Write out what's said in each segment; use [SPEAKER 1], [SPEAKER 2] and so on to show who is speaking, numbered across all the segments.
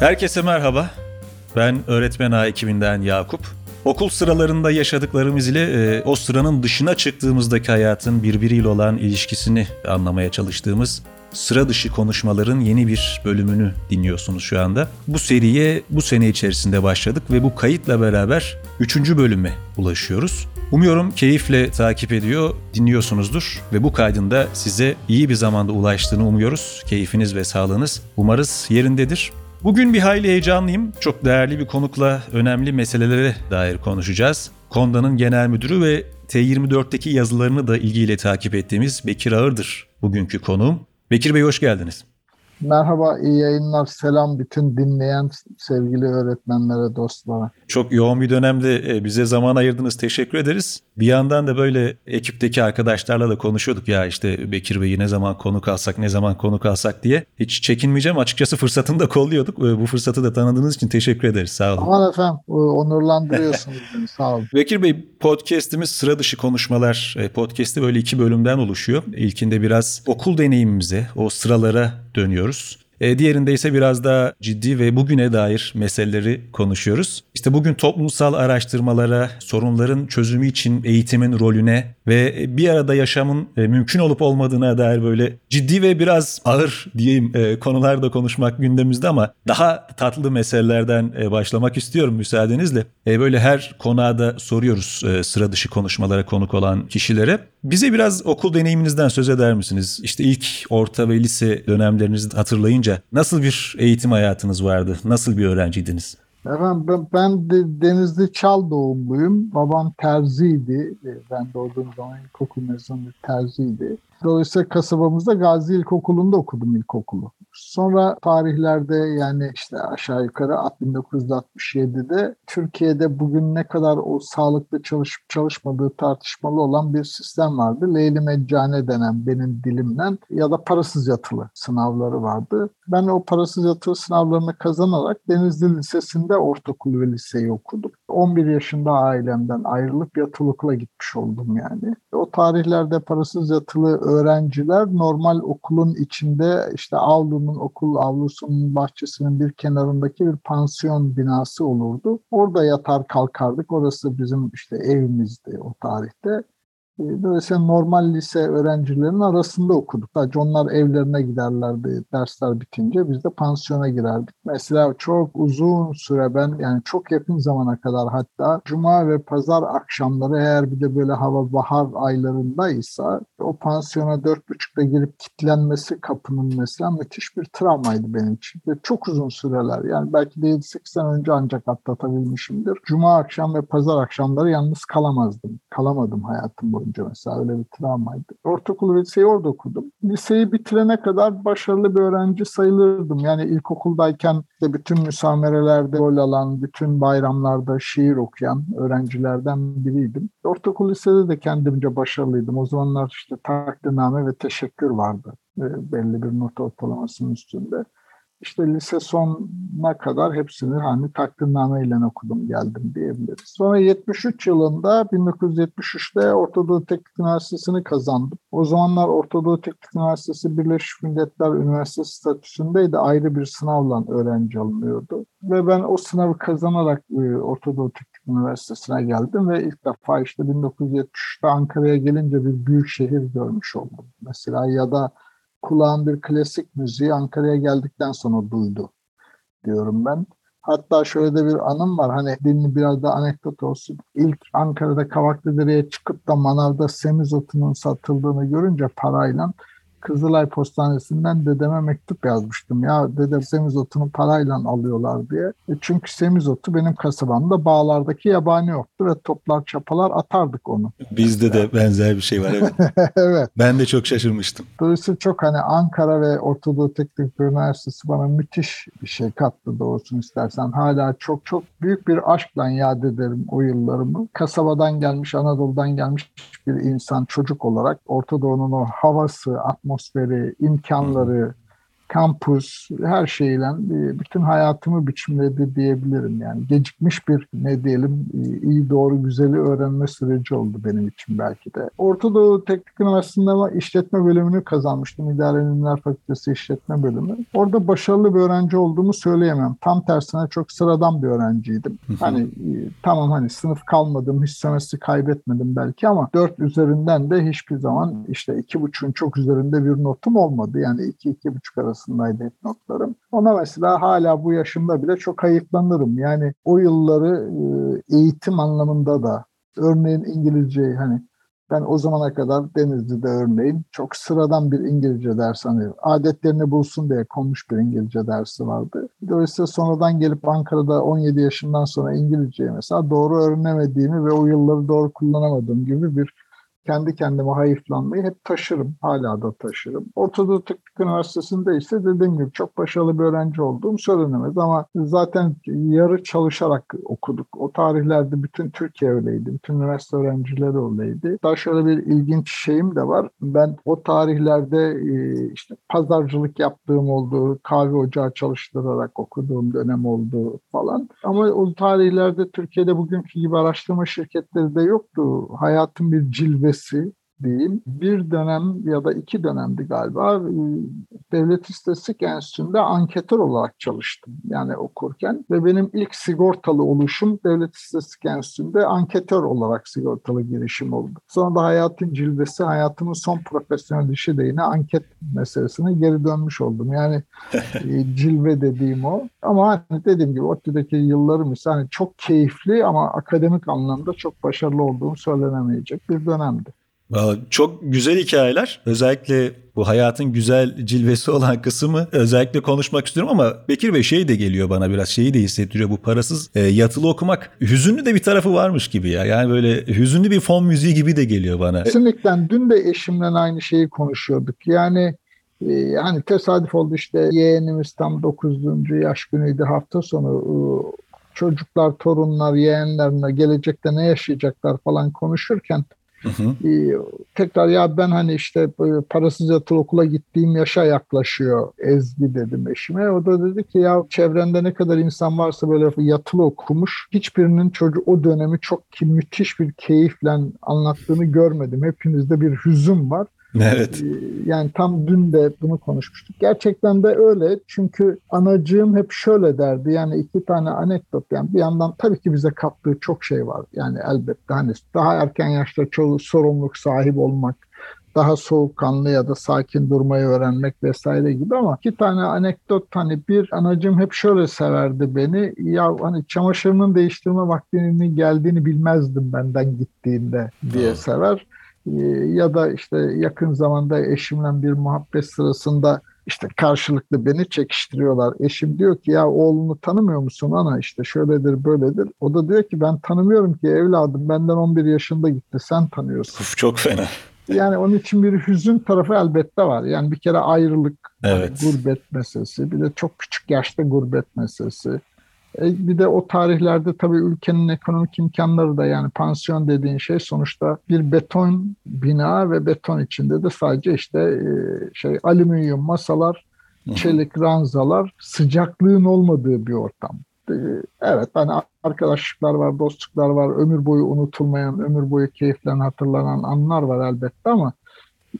[SPEAKER 1] Herkese merhaba. Ben öğretmen A ekibinden Yakup. Okul sıralarında yaşadıklarımız ile e, o sıranın dışına çıktığımızdaki hayatın birbiriyle olan ilişkisini anlamaya çalıştığımız sıra dışı konuşmaların yeni bir bölümünü dinliyorsunuz şu anda. Bu seriye bu sene içerisinde başladık ve bu kayıtla beraber 3. bölüme ulaşıyoruz. Umuyorum keyifle takip ediyor, dinliyorsunuzdur ve bu kaydın da size iyi bir zamanda ulaştığını umuyoruz. Keyfiniz ve sağlığınız umarız yerindedir. Bugün bir hayli heyecanlıyım. Çok değerli bir konukla önemli meselelere dair konuşacağız. Konda'nın genel müdürü ve T24'teki yazılarını da ilgiyle takip ettiğimiz Bekir Ağır'dır bugünkü konuğum. Bekir Bey hoş geldiniz.
[SPEAKER 2] Merhaba, iyi yayınlar. Selam bütün dinleyen sevgili öğretmenlere, dostlara.
[SPEAKER 1] Çok yoğun bir dönemde e, bize zaman ayırdınız. Teşekkür ederiz. Bir yandan da böyle ekipteki arkadaşlarla da konuşuyorduk ya işte Bekir Bey'i ne zaman konuk alsak, ne zaman konuk alsak diye. Hiç çekinmeyeceğim. Açıkçası fırsatını da kolluyorduk. Bu fırsatı da tanıdığınız için teşekkür ederiz. Sağ olun.
[SPEAKER 2] Aman efendim, onurlandırıyorsunuz beni. Sağ olun.
[SPEAKER 1] Bekir Bey, podcast'imiz sıra dışı konuşmalar. E, podcast'i böyle iki bölümden oluşuyor. İlkinde biraz okul deneyimimize, o sıralara dönüyoruz. E, diğerinde ise biraz daha ciddi ve bugüne dair meseleleri konuşuyoruz. İşte bugün toplumsal araştırmalara, sorunların çözümü için eğitimin rolüne ve bir arada yaşamın e, mümkün olup olmadığına dair böyle ciddi ve biraz ağır diyeyim e, konularda konuşmak gündemimizde ama daha tatlı meselelerden e, başlamak istiyorum müsaadenizle. E, böyle her konuğa da soruyoruz e, sıra dışı konuşmalara konuk olan kişilere. Bize biraz okul deneyiminizden söz eder misiniz? İşte ilk orta ve lise dönemlerinizi hatırlayınca nasıl bir eğitim hayatınız vardı? Nasıl bir öğrenciydiniz?
[SPEAKER 2] Efendim ben, de Denizli Çal doğumluyum. Babam terziydi. E, Ben doğduğum zaman ilkokul mezunu terziydi. Dolayısıyla kasabamızda Gazi İlkokulu'nda okudum ilkokulu. Sonra tarihlerde yani işte aşağı yukarı 1967'de Türkiye'de bugün ne kadar o sağlıklı çalışıp çalışmadığı tartışmalı olan bir sistem vardı. Leyli Meccane denen benim dilimden ya da parasız yatılı sınavları vardı. Ben o parasız yatılı sınavlarını kazanarak Denizli Lisesi'nde ortaokul ve liseyi okudum. 11 yaşında ailemden ayrılıp yatılı okula gitmiş oldum yani. O tarihlerde parasız yatılı öğrenciler normal okulun içinde işte avlunun, okul avlusunun bahçesinin bir kenarındaki bir pansiyon binası olurdu. Orada yatar kalkardık. Orası bizim işte evimizdi o tarihte. Dolayısıyla normal lise öğrencilerinin arasında okuduk. Sadece onlar evlerine giderlerdi dersler bitince. Biz de pansiyona girerdik. Mesela çok uzun süre ben yani çok yakın zamana kadar hatta cuma ve pazar akşamları eğer bir de böyle hava bahar aylarındaysa o pansiyona dört buçukta girip kilitlenmesi kapının mesela müthiş bir travmaydı benim için. Ve çok uzun süreler yani belki de 7-8 sene önce ancak atlatabilmişimdir. Cuma akşam ve pazar akşamları yalnız kalamazdım. Kalamadım hayatım boyunca mesela öyle bir travmaydı. Ortaokul ve liseyi orada okudum. Liseyi bitirene kadar başarılı bir öğrenci sayılırdım. Yani ilkokuldayken de bütün müsamerelerde rol alan, bütün bayramlarda şiir okuyan öğrencilerden biriydim. Ortaokul lisede de kendimce başarılıydım. O zamanlar işte takdirname ve teşekkür vardı. Belli bir not ortalamasının üstünde. İşte lise sonuna kadar hepsini hani takdirname ile okudum geldim diyebiliriz. Sonra 73 yılında 1973'te Ortadoğu Teknik Üniversitesi'ni kazandım. O zamanlar Ortadoğu Teknik Üniversitesi Birleşmiş Milletler Üniversitesi statüsündeydi. Ayrı bir sınavla öğrenci alınıyordu. Ve ben o sınavı kazanarak Ortadoğu Teknik Üniversitesi'ne geldim ve ilk defa işte 1973'te Ankara'ya gelince bir büyük şehir görmüş oldum. Mesela ya da kulağın bir klasik müziği Ankara'ya geldikten sonra duydu diyorum ben. Hatta şöyle de bir anım var. Hani dilini biraz da anekdot olsun. İlk Ankara'da Kavaklıdere'ye çıkıp da manavda semizotunun satıldığını görünce parayla Kızılay Postanesi'nden dedeme mektup yazmıştım. Ya dede semizotunu parayla alıyorlar diye. E çünkü semizotu benim kasabamda bağlardaki yabani ottu ve toplar çapalar atardık onu.
[SPEAKER 1] Bizde de benzer bir şey var evet.
[SPEAKER 2] evet.
[SPEAKER 1] Ben de çok şaşırmıştım.
[SPEAKER 2] Dolayısıyla çok hani Ankara ve Ortadoğu Teknik Üniversitesi bana müthiş bir şey kattı doğrusunu istersen. Hala çok çok büyük bir aşkla yad ederim o yıllarımı. Kasabadan gelmiş, Anadolu'dan gelmiş bir insan çocuk olarak Orta Doğu'nun o havası, atmosferi, imkanları, kampüs, her şeyle e, bütün hayatımı biçimledi diyebilirim. Yani gecikmiş bir ne diyelim e, iyi doğru güzeli öğrenme süreci oldu benim için belki de. Orta Doğu Teknik Üniversitesi'nde işletme bölümünü kazanmıştım. İdare Bilimler Fakültesi işletme bölümü. Orada başarılı bir öğrenci olduğumu söyleyemem. Tam tersine çok sıradan bir öğrenciydim. Hani e, tamam hani sınıf kalmadım, hiç semestri kaybetmedim belki ama dört üzerinden de hiçbir zaman işte iki buçuğun çok üzerinde bir notum olmadı. Yani iki, iki buçuk arasındaydı hep notlarım. Ona mesela hala bu yaşımda bile çok hayıflanırım. Yani o yılları e, eğitim anlamında da örneğin İngilizceyi hani ben o zamana kadar Denizli'de örneğin çok sıradan bir İngilizce dersi hani adetlerini bulsun diye konmuş bir İngilizce dersi vardı. Dolayısıyla sonradan gelip Ankara'da 17 yaşından sonra İngilizceyi mesela doğru öğrenemediğimi ve o yılları doğru kullanamadığım gibi bir kendi kendime hayıflanmayı hep taşırım. Hala da taşırım. Ortadoğu Teknik Üniversitesi'nde ise dediğim gibi çok başarılı bir öğrenci olduğum söylenemez ama zaten yarı çalışarak okuduk. O tarihlerde bütün Türkiye öyleydi. Bütün üniversite öğrencileri öyleydi. Daha şöyle bir ilginç şeyim de var. Ben o tarihlerde e, işte pazarcılık yaptığım oldu, kahve ocağı çalıştırarak okuduğum dönem oldu falan. Ama o tarihlerde Türkiye'de bugünkü gibi araştırma şirketleri de yoktu. Hayatın bir cilvesi See. Diyeyim. Bir dönem ya da iki dönemdi galiba e, Devlet İstatistik Enstitüsü'nde anketör olarak çalıştım. Yani okurken ve benim ilk sigortalı oluşum Devlet İstatistik Enstitüsü'nde anketör olarak sigortalı girişim oldu. Sonra da hayatın cilvesi, hayatımın son profesyonel işi de yine anket meselesine geri dönmüş oldum. Yani e, cilve dediğim o. Ama hani dediğim gibi ODTÜ'deki yıllarım ise hani çok keyifli ama akademik anlamda çok başarılı olduğum söylenemeyecek bir dönemdi.
[SPEAKER 1] Çok güzel hikayeler. Özellikle bu hayatın güzel cilvesi olan kısmı özellikle konuşmak istiyorum ama Bekir Bey şey de geliyor bana biraz şeyi de hissettiriyor bu parasız e, yatılı okumak. Hüzünlü de bir tarafı varmış gibi ya. Yani böyle hüzünlü bir fon müziği gibi de geliyor bana.
[SPEAKER 2] Kesinlikle dün de eşimle aynı şeyi konuşuyorduk. Yani e, hani tesadüf oldu işte yeğenimiz tam 9. yaş günüydü hafta sonu e, çocuklar, torunlar, yeğenlerine gelecekte ne yaşayacaklar falan konuşurken
[SPEAKER 1] Hı hı.
[SPEAKER 2] Ee, tekrar ya ben hani işte böyle parasız yatılı okula gittiğim yaşa yaklaşıyor Ezgi dedim eşime. O da dedi ki ya çevrende ne kadar insan varsa böyle yatılı okumuş hiçbirinin çocuğu o dönemi çok ki müthiş bir keyifle anlattığını görmedim. Hepinizde bir hüzün var.
[SPEAKER 1] Evet.
[SPEAKER 2] Ee, Yani tam dün de bunu konuşmuştuk. Gerçekten de öyle. Çünkü anacığım hep şöyle derdi. Yani iki tane anekdot. Yani bir yandan tabii ki bize kattığı çok şey var. Yani elbette hani daha erken yaşta çoğu sorumluluk sahibi olmak, daha soğukkanlı ya da sakin durmayı öğrenmek vesaire gibi ama iki tane anekdot hani bir anacığım hep şöyle severdi beni ya hani çamaşırının değiştirme vaktinin geldiğini bilmezdim benden gittiğinde diye sever. Ee, ya da işte yakın zamanda eşimle bir muhabbet sırasında işte karşılıklı beni çekiştiriyorlar. Eşim diyor ki ya oğlunu tanımıyor musun ana işte şöyledir böyledir. O da diyor ki ben tanımıyorum ki evladım benden 11 yaşında gitti sen tanıyorsun.
[SPEAKER 1] Uf, çok fena.
[SPEAKER 2] Yani onun için bir hüzün tarafı elbette var. Yani bir kere ayrılık,
[SPEAKER 1] Evet.
[SPEAKER 2] gurbet meselesi, bir de çok küçük yaşta gurbet meselesi. E, bir de o tarihlerde tabii ülkenin ekonomik imkanları da yani pansiyon dediğin şey sonuçta bir beton bina ve beton içinde de sadece işte e, şey alüminyum masalar, çelik ranzalar, sıcaklığın olmadığı bir ortam. E, Evet hani arkadaşlıklar var, dostluklar var, ömür boyu unutulmayan, ömür boyu keyifle hatırlanan anlar var elbette ama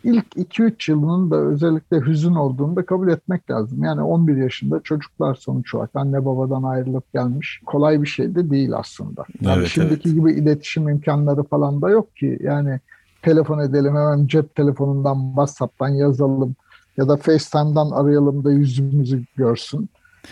[SPEAKER 2] ilk 2-3 yılının da özellikle hüzün olduğunu da kabul etmek lazım. Yani 11 yaşında çocuklar sonuç olarak anne babadan ayrılıp gelmiş. Kolay bir şey de değil aslında. Yani
[SPEAKER 1] Evet,
[SPEAKER 2] şimdiki gibi iletişim imkanları falan da yok ki. Yani telefon edelim hemen cep telefonundan WhatsApp'tan yazalım ya da FaceTime'dan arayalım da yüzümüzü görsün.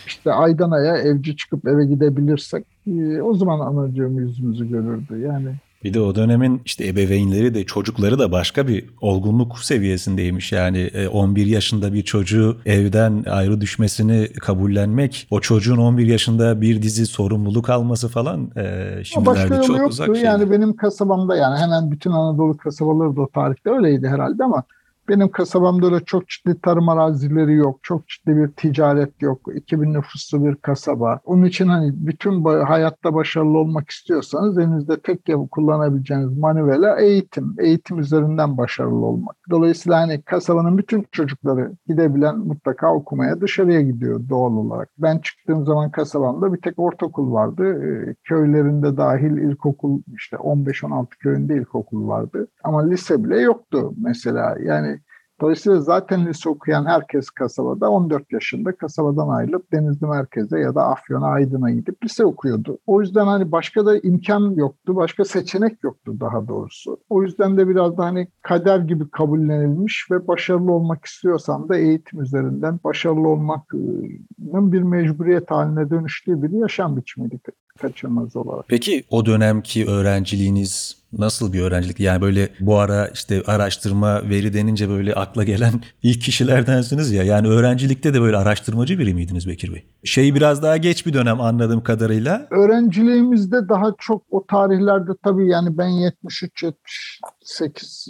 [SPEAKER 2] İşte aydan aya evci çıkıp eve gidebilirsek e, o zaman anacığım yüzümüzü görürdü. Yani
[SPEAKER 1] Bir de o dönemin işte ebeveynleri de çocukları da başka bir olgunluk seviyesindeymiş. Yani e, 11 yaşında bir çocuğu evden ayrı düşmesini kabullenmek, o çocuğun 11 yaşında bir dizi sorumluluk alması falan e, şimdilerde
[SPEAKER 2] başka
[SPEAKER 1] çok
[SPEAKER 2] yoktu.
[SPEAKER 1] uzak şeyler.
[SPEAKER 2] Yani benim kasabamda yani hemen bütün Anadolu kasabaları da o tarihte öyleydi herhalde ama Benim kasabamda öyle çok ciddi tarım arazileri yok. Çok ciddi bir ticaret yok. 2000 nüfuslu bir kasaba. Onun için hani bütün hayatta başarılı olmak istiyorsanız elinizde tek kullanabileceğiniz manivela eğitim. Eğitim üzerinden başarılı olmak. Dolayısıyla hani kasabanın bütün çocukları gidebilen mutlaka okumaya dışarıya gidiyor doğal olarak. Ben çıktığım zaman kasabamda bir tek ortaokul vardı. Ee, köylerinde dahil ilkokul işte 15-16 köyünde ilkokul vardı. Ama lise bile yoktu mesela. Yani Dolayısıyla zaten lise okuyan herkes kasabada 14 yaşında kasabadan ayrılıp Denizli merkeze ya da Afyon'a Aydın'a gidip lise okuyordu. O yüzden hani başka da imkan yoktu, başka seçenek yoktu daha doğrusu. O yüzden de biraz da hani kader gibi kabullenilmiş ve başarılı olmak istiyorsan da eğitim üzerinden başarılı olmanın bir mecburiyet haline dönüştüğü bir yaşam biçimiydi kaçınılmaz olarak.
[SPEAKER 1] Peki o dönemki öğrenciliğiniz nasıl bir öğrencilik? Yani böyle bu ara işte araştırma, veri denince böyle akla gelen ilk kişilerdensiniz ya. Yani öğrencilikte de böyle araştırmacı biri miydiniz Bekir Bey? Şey biraz daha geç bir dönem anladığım kadarıyla.
[SPEAKER 2] Öğrenciliğimizde daha çok o tarihlerde tabii yani ben 73 78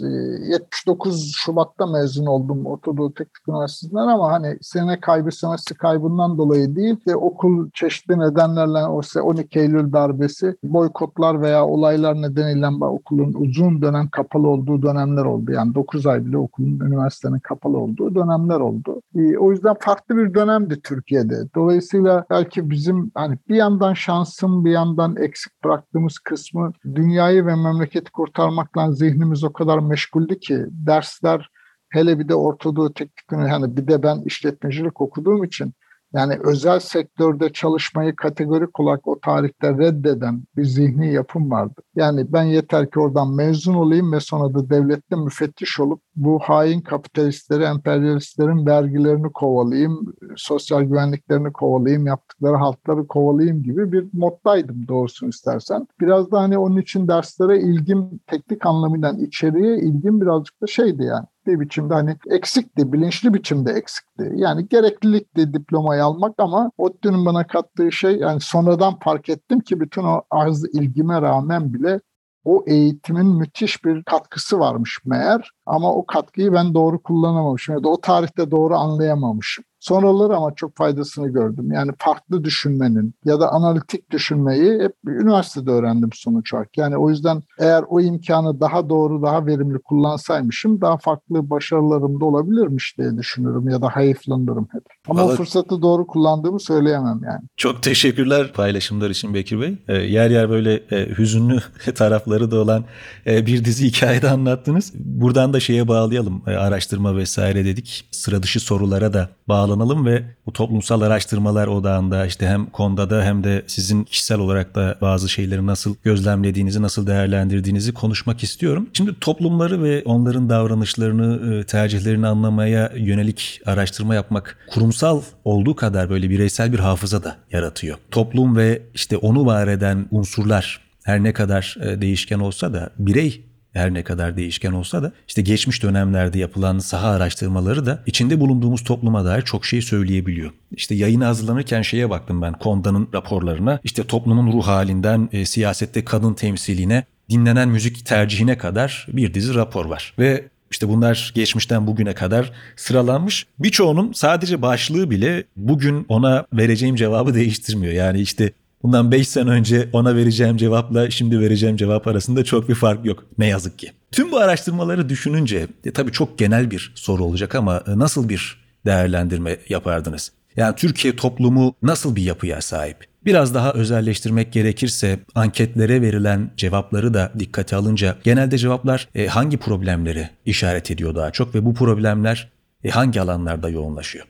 [SPEAKER 2] 79 Şubat'ta mezun oldum Ortadoğu Teknik Üniversitesi'nden ama hani sene kaybı semestr kaybından dolayı değil de okul çeşitli nedenlerle o 12 Eylül darbesi boykotlar veya olaylar nedeniyle okulun uzun dönem kapalı olduğu dönemler oldu. Yani 9 ay bile okulun, üniversitenin kapalı olduğu dönemler oldu. E, o yüzden farklı bir dönemdi Türkiye'de. Dolayısıyla belki bizim hani bir yandan şansım bir yandan eksik bıraktığımız kısmı dünyayı ve memleketi kurtarmakla zihnimiz o kadar meşguldü ki dersler hele bir de Ortadoğu Teknik hani bir de ben işletmecilik okuduğum için yani özel sektörde çalışmayı kategorik olarak o tarihte reddeden bir zihni yapım vardı. Yani ben yeter ki oradan mezun olayım ve sonra da devlette müfettiş olup bu hain kapitalistleri, emperyalistlerin vergilerini kovalayayım, sosyal güvenliklerini kovalayayım, yaptıkları halkları kovalayayım gibi bir moddaydım doğrusunu istersen. Biraz da hani onun için derslere ilgim teknik anlamıyla içeriye ilgim birazcık da şeydi yani bir biçimde hani eksikti, bilinçli biçimde eksikti. Yani gereklilikti diplomayı almak ama ODTÜ'nün bana kattığı şey yani sonradan fark ettim ki bütün o az ilgime rağmen bile o eğitimin müthiş bir katkısı varmış meğer ama o katkıyı ben doğru kullanamamışım ya da o tarihte doğru anlayamamışım. Sonraları ama çok faydasını gördüm. Yani farklı düşünmenin ya da analitik düşünmeyi hep üniversitede öğrendim sonuç olarak. Yani o yüzden eğer o imkanı daha doğru, daha verimli kullansaymışım daha farklı başarılarım da olabilirmiş diye düşünürüm ya da hayıflanırım hep. Ama Vallahi... o fırsatı doğru kullandığımı söyleyemem yani.
[SPEAKER 1] Çok teşekkürler paylaşımlar için Bekir Bey. E, yer yer böyle e, hüzünlü tarafları da olan e, bir dizi hikayede anlattınız. Buradan da şeye bağlayalım. E, araştırma vesaire dedik. Sıra dışı sorulara da bağlanalım ve bu toplumsal araştırmalar odağında işte hem Konda'da hem de sizin kişisel olarak da bazı şeyleri nasıl gözlemlediğinizi, nasıl değerlendirdiğinizi konuşmak istiyorum. Şimdi toplumları ve onların davranışlarını, e, tercihlerini anlamaya yönelik araştırma yapmak kurumsal olduğu kadar böyle bireysel bir hafıza da yaratıyor. Toplum ve işte onu var eden unsurlar her ne kadar e, değişken olsa da birey her ne kadar değişken olsa da işte geçmiş dönemlerde yapılan saha araştırmaları da içinde bulunduğumuz topluma dair çok şey söyleyebiliyor. İşte yayını hazırlanırken şeye baktım ben Konda'nın raporlarına. İşte toplumun ruh halinden e, siyasette kadın temsiline dinlenen müzik tercihine kadar bir dizi rapor var. Ve işte bunlar geçmişten bugüne kadar sıralanmış. Birçoğunun sadece başlığı bile bugün ona vereceğim cevabı değiştirmiyor. Yani işte Bundan 5 sene önce ona vereceğim cevapla şimdi vereceğim cevap arasında çok bir fark yok ne yazık ki. Tüm bu araştırmaları düşününce e, tabii çok genel bir soru olacak ama e, nasıl bir değerlendirme yapardınız? Yani Türkiye toplumu nasıl bir yapıya sahip? Biraz daha özelleştirmek gerekirse anketlere verilen cevapları da dikkate alınca genelde cevaplar e, hangi problemleri işaret ediyor daha çok ve bu problemler e, hangi alanlarda yoğunlaşıyor?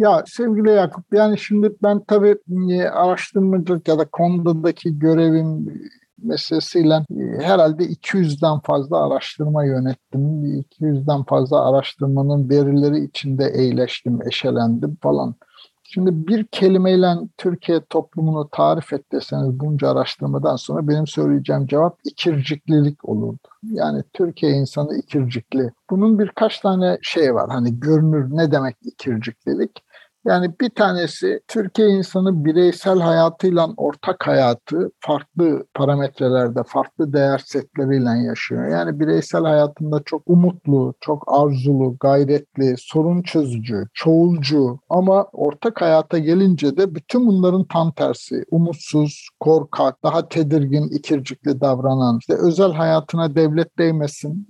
[SPEAKER 2] Ya sevgili Yakup yani şimdi ben tabii e, araştırmacılık ya da konudaki görevim meselesiyle e, herhalde 200'den fazla araştırma yönettim. 200'den fazla araştırmanın verileri içinde eğleştim, eşelendim falan. Şimdi bir kelimeyle Türkiye toplumunu tarif et deseniz bunca araştırmadan sonra benim söyleyeceğim cevap ikirciklilik olurdu. Yani Türkiye insanı ikircikli. Bunun birkaç tane şey var. Hani görünür ne demek ikirciklilik? Yani bir tanesi Türkiye insanı bireysel hayatıyla ortak hayatı farklı parametrelerde, farklı değer setleriyle yaşıyor. Yani bireysel hayatında çok umutlu, çok arzulu, gayretli, sorun çözücü, çoğulcu ama ortak hayata gelince de bütün bunların tam tersi. Umutsuz, korkak, daha tedirgin, ikircikli davranan, işte özel hayatına devlet değmesin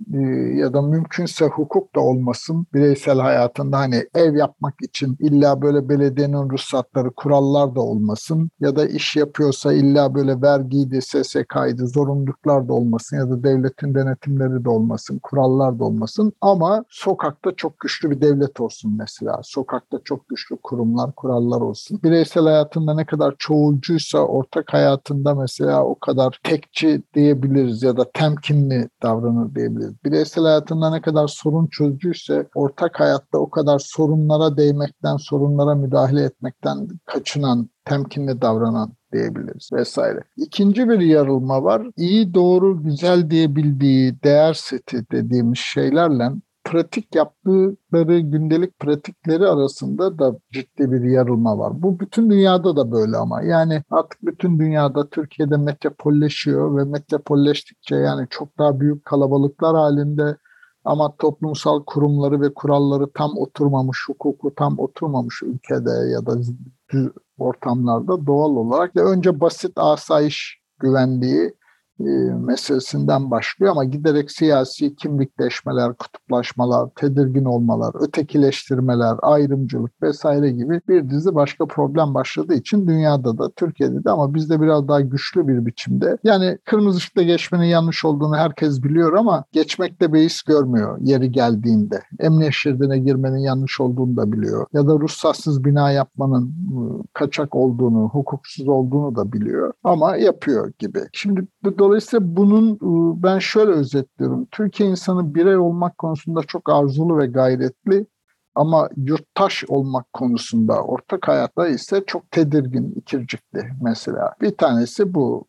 [SPEAKER 2] ya da mümkünse hukuk da olmasın bireysel hayatında hani ev yapmak için illa böyle belediyenin ruhsatları, kurallar da olmasın ya da iş yapıyorsa illa böyle vergiydi, SSK'ydı, zorunluluklar da olmasın ya da devletin denetimleri de olmasın, kurallar da olmasın ama sokakta çok güçlü bir devlet olsun mesela. Sokakta çok güçlü kurumlar, kurallar olsun. Bireysel hayatında ne kadar çoğulcuysa ortak hayatında mesela o kadar tekçi diyebiliriz ya da temkinli davranır diyebiliriz. Bireysel hayatında ne kadar sorun çözücüyse ortak hayatta o kadar sorunlara değmekten, sorunlara müdahale etmekten kaçınan, temkinli davranan diyebiliriz vesaire. İkinci bir yarılma var. İyi, doğru, güzel diyebildiği değer seti dediğimiz şeylerle pratik yaptıkları gündelik pratikleri arasında da ciddi bir yarılma var. Bu bütün dünyada da böyle ama yani artık bütün dünyada Türkiye'de metropolleşiyor ve metropolleştikçe yani çok daha büyük kalabalıklar halinde ama toplumsal kurumları ve kuralları tam oturmamış, hukuku tam oturmamış ülkede ya da ortamlarda doğal olarak da önce basit asayiş güvenliği meselesinden başlıyor ama giderek siyasi kimlikleşmeler, kutuplaşmalar, tedirgin olmalar, ötekileştirmeler, ayrımcılık vesaire gibi bir dizi başka problem başladığı için dünyada da Türkiye'de de ama bizde biraz daha güçlü bir biçimde. Yani kırmızı ışıkta geçmenin yanlış olduğunu herkes biliyor ama geçmekte beis görmüyor yeri geldiğinde. Emniyet şeridine girmenin yanlış olduğunu da biliyor. Ya da ruhsatsız bina yapmanın kaçak olduğunu, hukuksuz olduğunu da biliyor ama yapıyor gibi. Şimdi bu Dolayısıyla bunun ben şöyle özetliyorum. Türkiye insanı birey olmak konusunda çok arzulu ve gayretli ama yurttaş olmak konusunda ortak hayatta ise çok tedirgin, ikircikli mesela. Bir tanesi bu.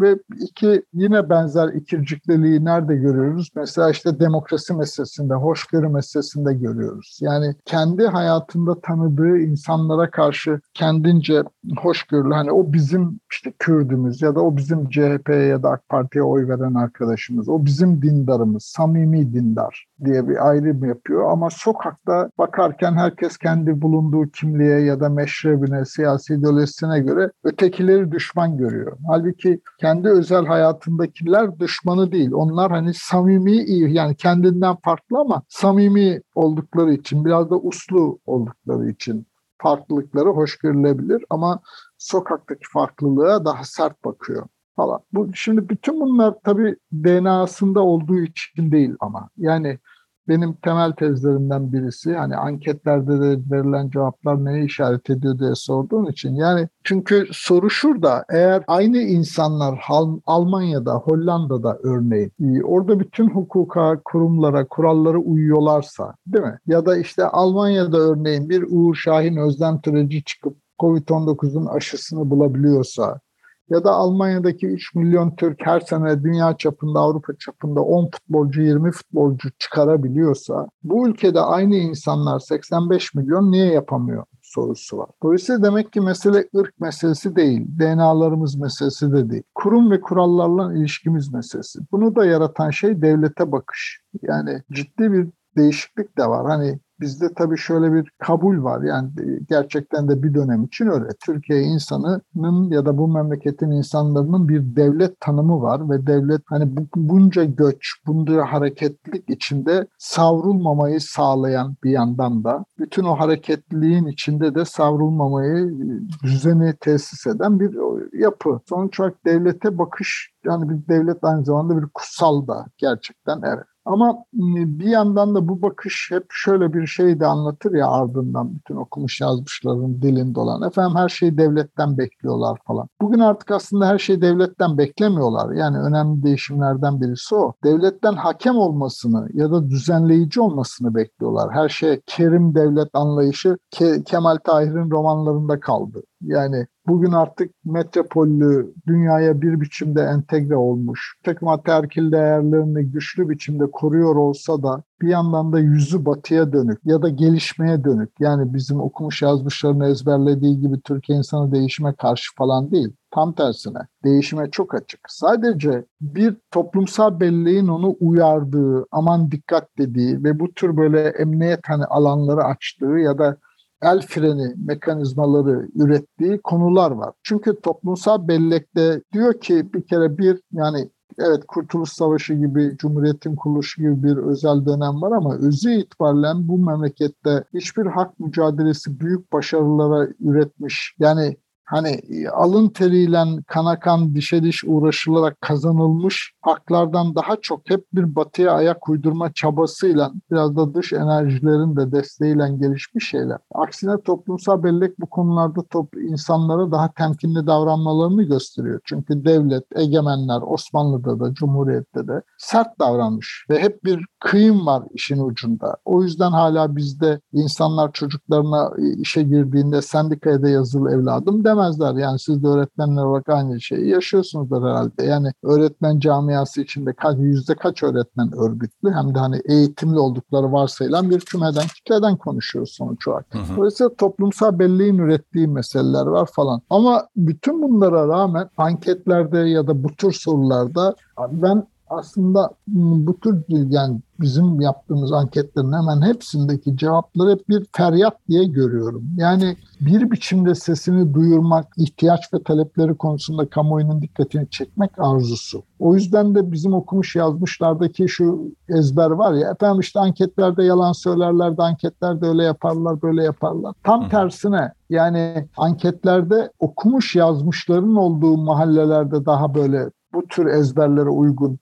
[SPEAKER 2] Ve iki yine benzer ikircikliliği nerede görüyoruz? Mesela işte demokrasi meselesinde, hoşgörü meselesinde görüyoruz. Yani kendi hayatında tanıdığı insanlara karşı kendince hoşgörülü, hani o bizim işte Kürdümüz ya da o bizim CHP'ye ya da AK Parti'ye oy veren arkadaşımız, o bizim dindarımız, samimi dindar diye bir ayrım yapıyor. Ama sokakta bakarken herkes kendi bulunduğu kimliğe ya da meşrebine, siyasi ideolojisine göre ötekileri düşman görüyor. Halbuki kendi özel hayatındakiler düşmanı değil. Onlar hani samimi iyi yani kendinden farklı ama samimi oldukları için biraz da uslu oldukları için farklılıkları hoş görülebilir ama sokaktaki farklılığa daha sert bakıyor falan. Bu şimdi bütün bunlar tabii DNA'sında olduğu için değil ama yani benim temel tezlerimden birisi. Hani anketlerde de verilen cevaplar neye işaret ediyor diye sorduğun için. Yani çünkü soru şurada. Eğer aynı insanlar Almanya'da, Hollanda'da örneğin e, orada bütün hukuka, kurumlara, kurallara uyuyorlarsa değil mi? Ya da işte Almanya'da örneğin bir Uğur Şahin Özlem Türeci çıkıp Covid-19'un aşısını bulabiliyorsa ya da Almanya'daki 3 milyon Türk her sene dünya çapında, Avrupa çapında 10 futbolcu, 20 futbolcu çıkarabiliyorsa bu ülkede aynı insanlar 85 milyon niye yapamıyor sorusu var. Dolayısıyla demek ki mesele ırk meselesi değil, DNA'larımız meselesi de değil. Kurum ve kurallarla ilişkimiz meselesi. Bunu da yaratan şey devlete bakış. Yani ciddi bir değişiklik de var. Hani Bizde tabii şöyle bir kabul var. Yani gerçekten de bir dönem için öyle. Türkiye insanının ya da bu memleketin insanlarının bir devlet tanımı var ve devlet hani bu, bunca göç, bunca hareketlilik içinde savrulmamayı sağlayan bir yandan da bütün o hareketliliğin içinde de savrulmamayı düzeni tesis eden bir yapı. Sonuç olarak devlete bakış yani bir devlet aynı zamanda bir kutsal da gerçekten evet. Ama ıı, bir yandan da bu bakış hep şöyle bir şey de anlatır ya ardından bütün okumuş yazmışların dilinde olan. Efendim her şeyi devletten bekliyorlar falan. Bugün artık aslında her şeyi devletten beklemiyorlar. Yani önemli değişimlerden birisi o. Devletten hakem olmasını ya da düzenleyici olmasını bekliyorlar. Her şey kerim devlet anlayışı Ke- Kemal Tahir'in romanlarında kaldı. Yani bugün artık metropollü dünyaya bir biçimde entegre olmuş. Takım ataerkil değerlerini güçlü biçimde koruyor olsa da bir yandan da yüzü batıya dönük ya da gelişmeye dönük. Yani bizim okumuş yazmışlarını ezberlediği gibi Türkiye insanı değişime karşı falan değil. Tam tersine değişime çok açık. Sadece bir toplumsal belleğin onu uyardığı, aman dikkat dediği ve bu tür böyle emniyet hani alanları açtığı ya da el freni mekanizmaları ürettiği konular var. Çünkü toplumsal bellekte diyor ki bir kere bir yani evet Kurtuluş Savaşı gibi, Cumhuriyet'in kuruluşu gibi bir özel dönem var ama özü itibariyle bu memlekette hiçbir hak mücadelesi büyük başarılara üretmiş. Yani hani alın teriyle kana kan dişe diş uğraşılarak kazanılmış haklardan daha çok hep bir batıya ayak uydurma çabasıyla biraz da dış enerjilerin de desteğiyle gelişmiş şeyler. Aksine toplumsal bellek bu konularda top, insanlara daha temkinli davranmalarını gösteriyor. Çünkü devlet, egemenler Osmanlı'da da Cumhuriyet'te de sert davranmış ve hep bir kıyım var işin ucunda. O yüzden hala bizde insanlar çocuklarına işe girdiğinde sendikaya da yazılı evladım demezler. Yani siz de öğretmenler olarak aynı şeyi yaşıyorsunuzdur herhalde. Yani öğretmen camiası içinde kaç, yüzde kaç öğretmen örgütlü hem de hani eğitimli oldukları varsayılan bir kümeden, kitleden konuşuyoruz sonuç olarak. Hı hı. Dolayısıyla toplumsal belleğin ürettiği meseleler var falan. Ama bütün bunlara rağmen anketlerde ya da bu tür sorularda ben aslında bu tür yani bizim yaptığımız anketlerin hemen hepsindeki cevapları hep bir feryat diye görüyorum. Yani bir biçimde sesini duyurmak, ihtiyaç ve talepleri konusunda kamuoyunun dikkatini çekmek arzusu. O yüzden de bizim okumuş yazmışlardaki şu ezber var ya efendim işte anketlerde yalan söylerler de anketlerde öyle yaparlar böyle yaparlar. Tam tersine yani anketlerde okumuş yazmışların olduğu mahallelerde daha böyle bu tür ezberlere uygun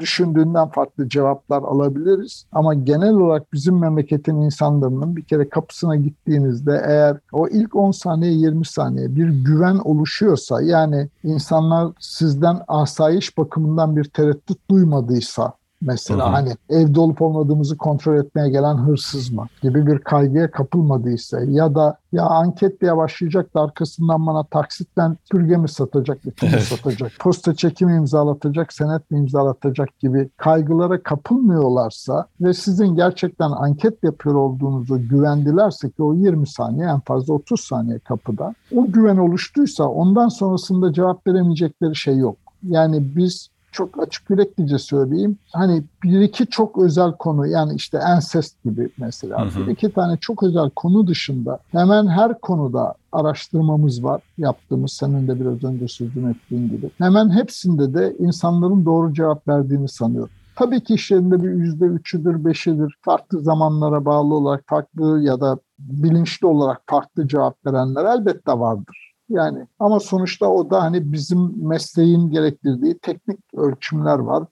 [SPEAKER 2] düşündüğünden farklı cevaplar alabiliriz. Ama genel olarak bizim memleketin insanlarının bir kere kapısına gittiğinizde eğer o ilk 10 saniye 20 saniye bir güven oluşuyorsa yani insanlar sizden asayiş bakımından bir tereddüt duymadıysa Mesela hani evde olup olmadığımızı kontrol etmeye gelen hırsız mı gibi bir kaygıya kapılmadıysa ya da ya anket diye başlayacak da arkasından bana taksitten pürge mi satacak, bütün mi satacak, posta çekimi imzalatacak, senet mi imzalatacak gibi kaygılara kapılmıyorlarsa ve sizin gerçekten anket yapıyor olduğunuzu güvendilerse ki o 20 saniye en fazla 30 saniye kapıda o güven oluştuysa ondan sonrasında cevap veremeyecekleri şey yok. Yani biz çok açık yüreklice söyleyeyim. Hani bir iki çok özel konu yani işte ensest gibi mesela hı hı. bir iki tane çok özel konu dışında hemen her konuda araştırmamız var yaptığımız senin de biraz önce sözünü ettiğin gibi. Hemen hepsinde de insanların doğru cevap verdiğini sanıyorum. Tabii ki işlerinde bir yüzde üçüdür, beşidir. Farklı zamanlara bağlı olarak farklı ya da bilinçli olarak farklı cevap verenler elbette vardır. Yani ama sonuçta o da hani bizim mesleğin gerektirdiği teknik ölçümler var.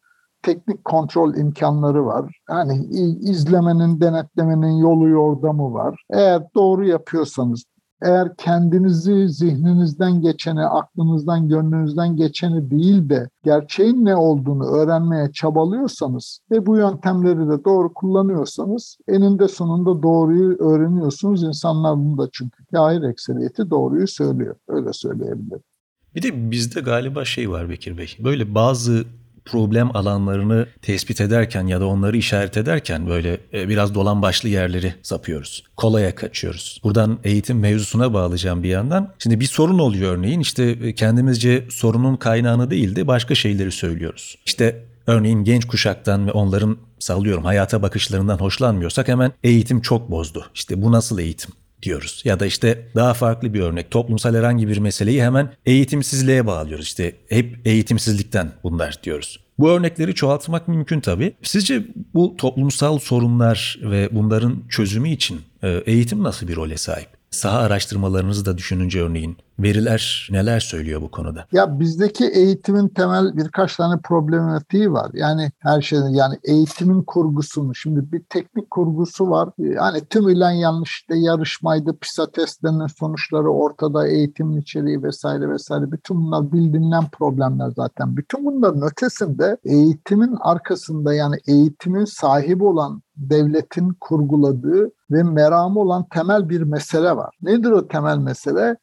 [SPEAKER 2] Teknik kontrol imkanları var. Yani izlemenin, denetlemenin yolu yordamı var. Eğer doğru yapıyorsanız, eğer kendinizi zihninizden geçeni, aklınızdan, gönlünüzden geçeni değil de gerçeğin ne olduğunu öğrenmeye çabalıyorsanız ve bu yöntemleri de doğru kullanıyorsanız eninde sonunda doğruyu öğreniyorsunuz. İnsanlar bunu da çünkü kahir ekseriyeti doğruyu söylüyor. Öyle söyleyebilirim.
[SPEAKER 1] Bir de bizde galiba şey var Bekir Bey. Böyle bazı problem alanlarını tespit ederken ya da onları işaret ederken böyle e, biraz dolan başlı yerleri sapıyoruz. Kolaya kaçıyoruz. Buradan eğitim mevzusuna bağlayacağım bir yandan. Şimdi bir sorun oluyor örneğin işte e, kendimizce sorunun kaynağını değil de başka şeyleri söylüyoruz. İşte örneğin genç kuşaktan ve onların sallıyorum hayata bakışlarından hoşlanmıyorsak hemen eğitim çok bozdu. İşte bu nasıl eğitim? Diyoruz. Ya da işte daha farklı bir örnek toplumsal herhangi bir meseleyi hemen eğitimsizliğe bağlıyoruz. İşte hep eğitimsizlikten bunlar diyoruz. Bu örnekleri çoğaltmak mümkün tabii. Sizce bu toplumsal sorunlar ve bunların çözümü için e, eğitim nasıl bir role sahip? Saha araştırmalarınızı da düşününce örneğin veriler neler söylüyor bu konuda?
[SPEAKER 2] Ya bizdeki eğitimin temel birkaç tane problematiği var. Yani her şeyden yani eğitimin kurgusunu şimdi bir teknik kurgusu var. Yani tümüyle yanlış işte yarışmaydı, PISA testlerinin sonuçları ortada, eğitimin içeriği vesaire vesaire. Bütün bunlar bildiğinden problemler zaten. Bütün bunların ötesinde eğitimin arkasında yani eğitimin sahibi olan devletin kurguladığı ve meramı olan temel bir mesele var. Nedir o temel mesele?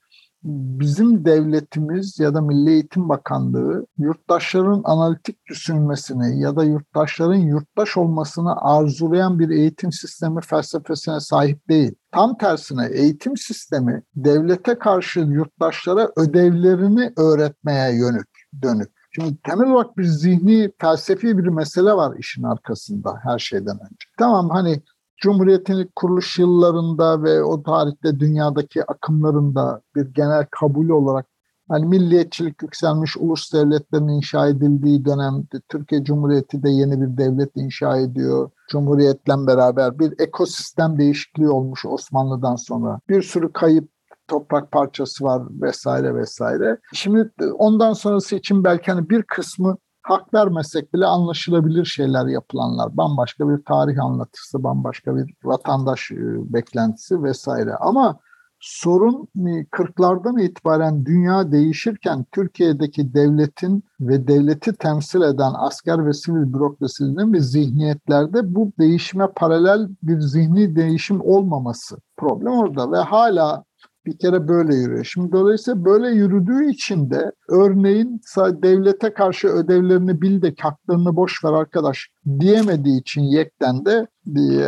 [SPEAKER 2] Bizim devletimiz ya da Milli Eğitim Bakanlığı yurttaşların analitik düşünmesini ya da yurttaşların yurttaş olmasını arzulayan bir eğitim sistemi felsefesine sahip değil. Tam tersine eğitim sistemi devlete karşı yurttaşlara ödevlerini öğretmeye yönük, dönük. Şimdi temel olarak bir zihni, felsefi bir mesele var işin arkasında her şeyden önce. Tamam hani Cumhuriyet'in kuruluş yıllarında ve o tarihte dünyadaki akımlarında bir genel kabul olarak hani milliyetçilik yükselmiş ulus devletlerin inşa edildiği dönemde Türkiye Cumhuriyeti de yeni bir devlet inşa ediyor. Cumhuriyetle beraber bir ekosistem değişikliği olmuş Osmanlı'dan sonra. Bir sürü kayıp toprak parçası var vesaire vesaire. Şimdi ondan sonrası için belki hani bir kısmı hak vermesek bile anlaşılabilir şeyler yapılanlar. Bambaşka bir tarih anlatısı, bambaşka bir vatandaş beklentisi vesaire. Ama sorun 40'lardan itibaren dünya değişirken Türkiye'deki devletin ve devleti temsil eden asker ve sivil bürokrasinin ve zihniyetlerde bu değişime paralel bir zihni değişim olmaması problem orada ve hala bir kere böyle yürüyor. Şimdi dolayısıyla böyle yürüdüğü için de örneğin devlete karşı ödevlerini bil de haklarını boş ver arkadaş diyemediği için yekten de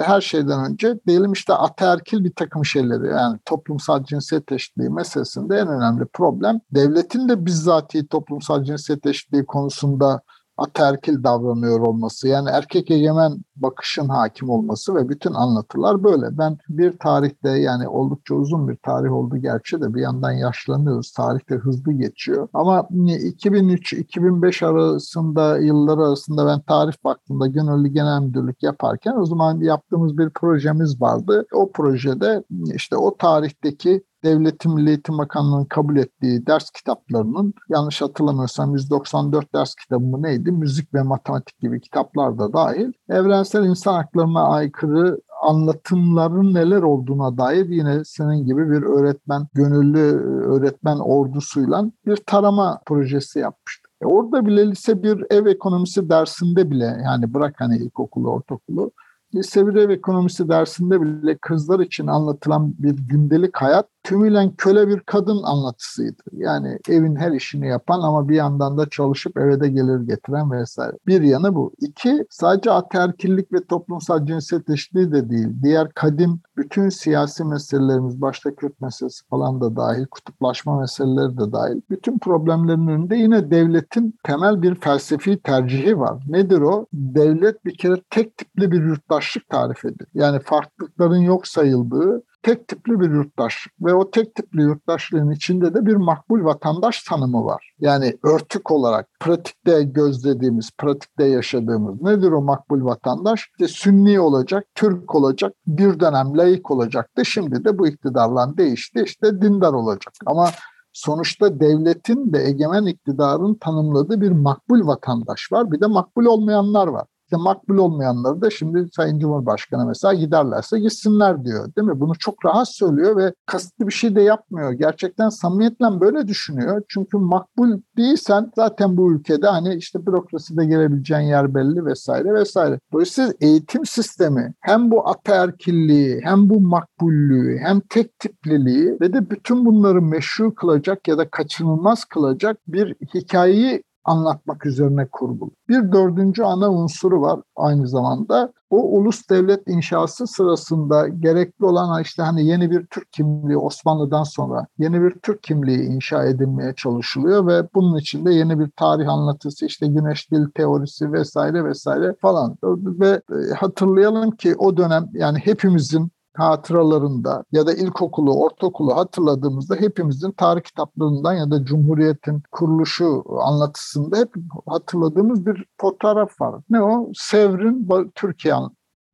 [SPEAKER 2] her şeyden önce diyelim işte ataerkil bir takım şeyleri yani toplumsal cinsiyet eşitliği meselesinde en önemli problem devletin de bizzati toplumsal cinsiyet eşitliği konusunda ataerkil davranıyor olması yani erkek egemen bakışın hakim olması ve bütün anlatılar böyle. Ben bir tarihte yani oldukça uzun bir tarih oldu gerçi de bir yandan yaşlanıyoruz. Tarihte hızlı geçiyor. Ama 2003-2005 arasında yıllar arasında ben tarih vaktinde gönüllü genel müdürlük yaparken o zaman yaptığımız bir projemiz vardı. O projede işte o tarihteki Devletin Milli Eğitim Bakanlığı'nın kabul ettiği ders kitaplarının yanlış hatırlamıyorsam 194 ders kitabı mı neydi? Müzik ve matematik gibi kitaplar da dahil. Evrensel insan haklarına aykırı anlatımların neler olduğuna dair yine senin gibi bir öğretmen, gönüllü öğretmen ordusuyla bir tarama projesi yapmıştık. E orada bile lise bir ev ekonomisi dersinde bile yani bırak hani ilkokulu, ortaokulu lise bir ev ekonomisi dersinde bile kızlar için anlatılan bir gündelik hayat tümüyle köle bir kadın anlatısıydı. Yani evin her işini yapan ama bir yandan da çalışıp eve de gelir getiren vesaire. Bir yanı bu. İki, sadece aterkillik ve toplumsal cinsiyet eşitliği de değil. Diğer kadim bütün siyasi meselelerimiz, başta Kürt meselesi falan da dahil, kutuplaşma meseleleri de dahil. Bütün problemlerin önünde yine devletin temel bir felsefi tercihi var. Nedir o? Devlet bir kere tek tipli bir yurttaşlık tarif ediyor. Yani farklılıkların yok sayıldığı, tek tipli bir yurttaşlık ve o tek tipli yurttaşlığın içinde de bir makbul vatandaş tanımı var. Yani örtük olarak pratikte gözlediğimiz, pratikte yaşadığımız nedir o makbul vatandaş? İşte Sünni olacak, Türk olacak, bir dönem laik olacaktı. Şimdi de bu iktidarla değişti işte dindar olacak. Ama sonuçta devletin ve egemen iktidarın tanımladığı bir makbul vatandaş var. Bir de makbul olmayanlar var. İşte makbul olmayanları da şimdi Sayın Cumhurbaşkanı mesela giderlerse gitsinler diyor. Değil mi? Bunu çok rahat söylüyor ve kasıtlı bir şey de yapmıyor. Gerçekten samimiyetle böyle düşünüyor. Çünkü makbul değilsen zaten bu ülkede hani işte bürokraside gelebileceğin yer belli vesaire vesaire. Dolayısıyla eğitim sistemi hem bu ataerkilliği hem bu makbullüğü hem tek tipliliği ve de bütün bunları meşru kılacak ya da kaçınılmaz kılacak bir hikayeyi anlatmak üzerine kurgulu. Bir dördüncü ana unsuru var aynı zamanda. O ulus devlet inşası sırasında gerekli olan işte hani yeni bir Türk kimliği Osmanlı'dan sonra yeni bir Türk kimliği inşa edilmeye çalışılıyor ve bunun içinde yeni bir tarih anlatısı işte güneş dil teorisi vesaire vesaire falan ve hatırlayalım ki o dönem yani hepimizin hatıralarında ya da ilkokulu, ortaokulu hatırladığımızda hepimizin tarih kitaplarından ya da Cumhuriyet'in kuruluşu anlatısında hep hatırladığımız bir fotoğraf var. Ne o? Sevr'in Türkiye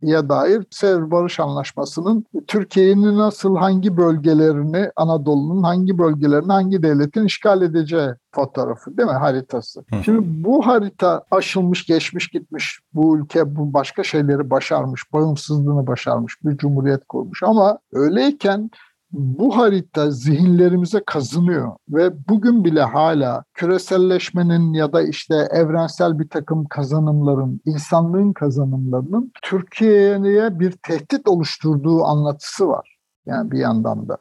[SPEAKER 2] ya dair Sevr Barış Anlaşması'nın Türkiye'nin nasıl hangi bölgelerini Anadolu'nun hangi bölgelerini hangi devletin işgal edeceği fotoğrafı değil mi haritası. Hı. Şimdi bu harita aşılmış geçmiş gitmiş bu ülke bu başka şeyleri başarmış bağımsızlığını başarmış bir cumhuriyet kurmuş ama öyleyken bu harita zihinlerimize kazınıyor ve bugün bile hala küreselleşmenin ya da işte evrensel bir takım kazanımların, insanlığın kazanımlarının Türkiye'ye bir tehdit oluşturduğu anlatısı var. Yani bir yandan da.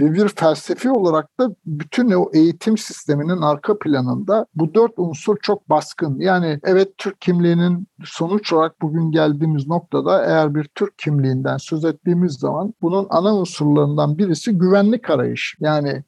[SPEAKER 2] Ve bir felsefi olarak da bütün o eğitim sisteminin arka planında bu dört unsur çok baskın. Yani evet Türk kimliğinin sonuç olarak bugün geldiğimiz noktada eğer bir Türk kimliğinden söz ettiğimiz zaman bunun ana unsurlarından birisi güvenlik arayışı. Yani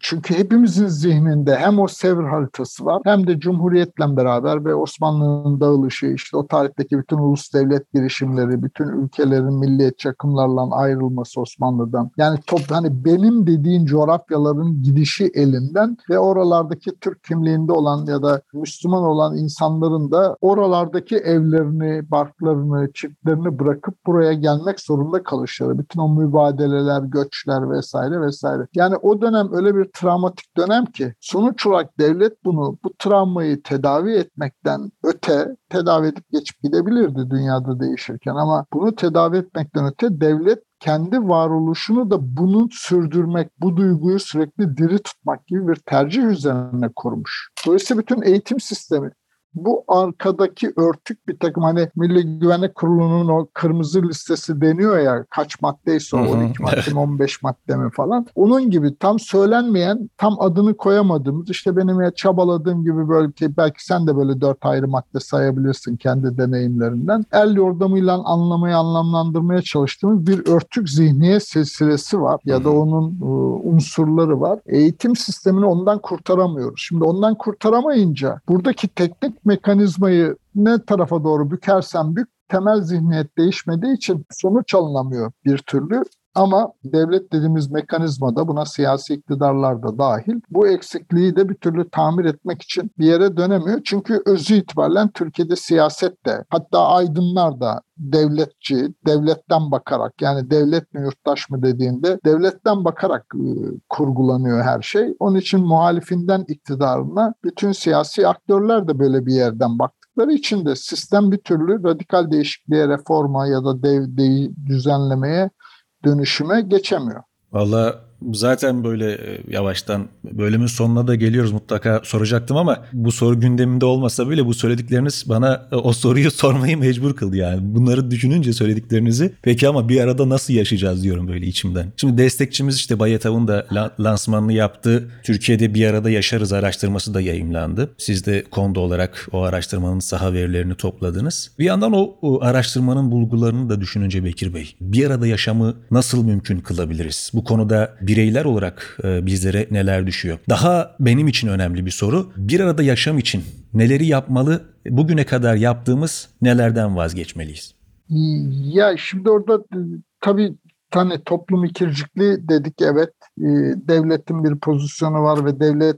[SPEAKER 2] çünkü hepimizin zihninde hem o Sevr haritası var hem de Cumhuriyet'le beraber ve Osmanlı'nın dağılışı, işte o tarihteki bütün ulus devlet girişimleri, bütün ülkelerin milliyetçi akımlarla ayrılması Osmanlı'dan. Yani top, hani benim dediğin coğrafyaların gidişi elinden ve oralardaki Türk kimliğinde olan ya da Müslüman olan insanların da oralardaki evlerini, barklarını, çiftlerini bırakıp buraya gelmek zorunda kalışları. Bütün o mübadeleler, göçler vesaire vesaire. Yani o dönem öyle bir travmatik dönem ki sonuç olarak devlet bunu bu travmayı tedavi etmekten öte tedavi edip geçip gidebilirdi dünyada değişirken ama bunu tedavi etmekten öte devlet kendi varoluşunu da bunu sürdürmek, bu duyguyu sürekli diri tutmak gibi bir tercih üzerine kurmuş. Dolayısıyla bütün eğitim sistemi bu arkadaki örtük bir takım hani Milli Güvenlik Kurulu'nun o kırmızı listesi deniyor ya kaç maddeyse o 12 madde mi 15 madde mi falan. Onun gibi tam söylenmeyen tam adını koyamadığımız işte benim ya çabaladığım gibi böyle ki belki sen de böyle dört ayrı madde sayabilirsin kendi deneyimlerinden. El yordamıyla anlamaya anlamlandırmaya çalıştığımız bir örtük zihniyet silsilesi var ya da onun unsurları var. Eğitim sistemini ondan kurtaramıyoruz. Şimdi ondan kurtaramayınca buradaki teknik mekanizmayı ne tarafa doğru bükersen bük temel zihniyet değişmediği için sonuç alınamıyor bir türlü. Ama devlet dediğimiz mekanizmada buna siyasi iktidarlar da dahil bu eksikliği de bir türlü tamir etmek için bir yere dönemiyor. Çünkü özü itibaren Türkiye'de siyaset de hatta aydınlar da devletçi, devletten bakarak yani devlet mi yurttaş mı dediğinde devletten bakarak e, kurgulanıyor her şey. Onun için muhalifinden iktidarına bütün siyasi aktörler de böyle bir yerden baktıkları için de sistem bir türlü radikal değişikliğe, reforma ya da dev, de, düzenlemeye dönüşüme geçemiyor.
[SPEAKER 1] Valla zaten böyle yavaştan bölümün sonuna da geliyoruz mutlaka soracaktım ama bu soru gündeminde olmasa bile bu söyledikleriniz bana o soruyu sormayı mecbur kıldı yani. Bunları düşününce söylediklerinizi peki ama bir arada nasıl yaşayacağız diyorum böyle içimden. Şimdi destekçimiz işte Bayatav'ın da lansmanını yaptı. Türkiye'de bir arada yaşarız araştırması da yayımlandı. Siz de konuda olarak o araştırmanın saha verilerini topladınız. Bir yandan o, o araştırmanın bulgularını da düşününce Bekir Bey bir arada yaşamı nasıl mümkün kılabiliriz? Bu konuda bireyler olarak e, bizlere neler düşüyor? Daha benim için önemli bir soru. Bir arada yaşam için neleri yapmalı? Bugüne kadar yaptığımız nelerden vazgeçmeliyiz?
[SPEAKER 2] Ya şimdi orada e, tabii tane toplum ikircikli dedik evet. E, devletin bir pozisyonu var ve devlet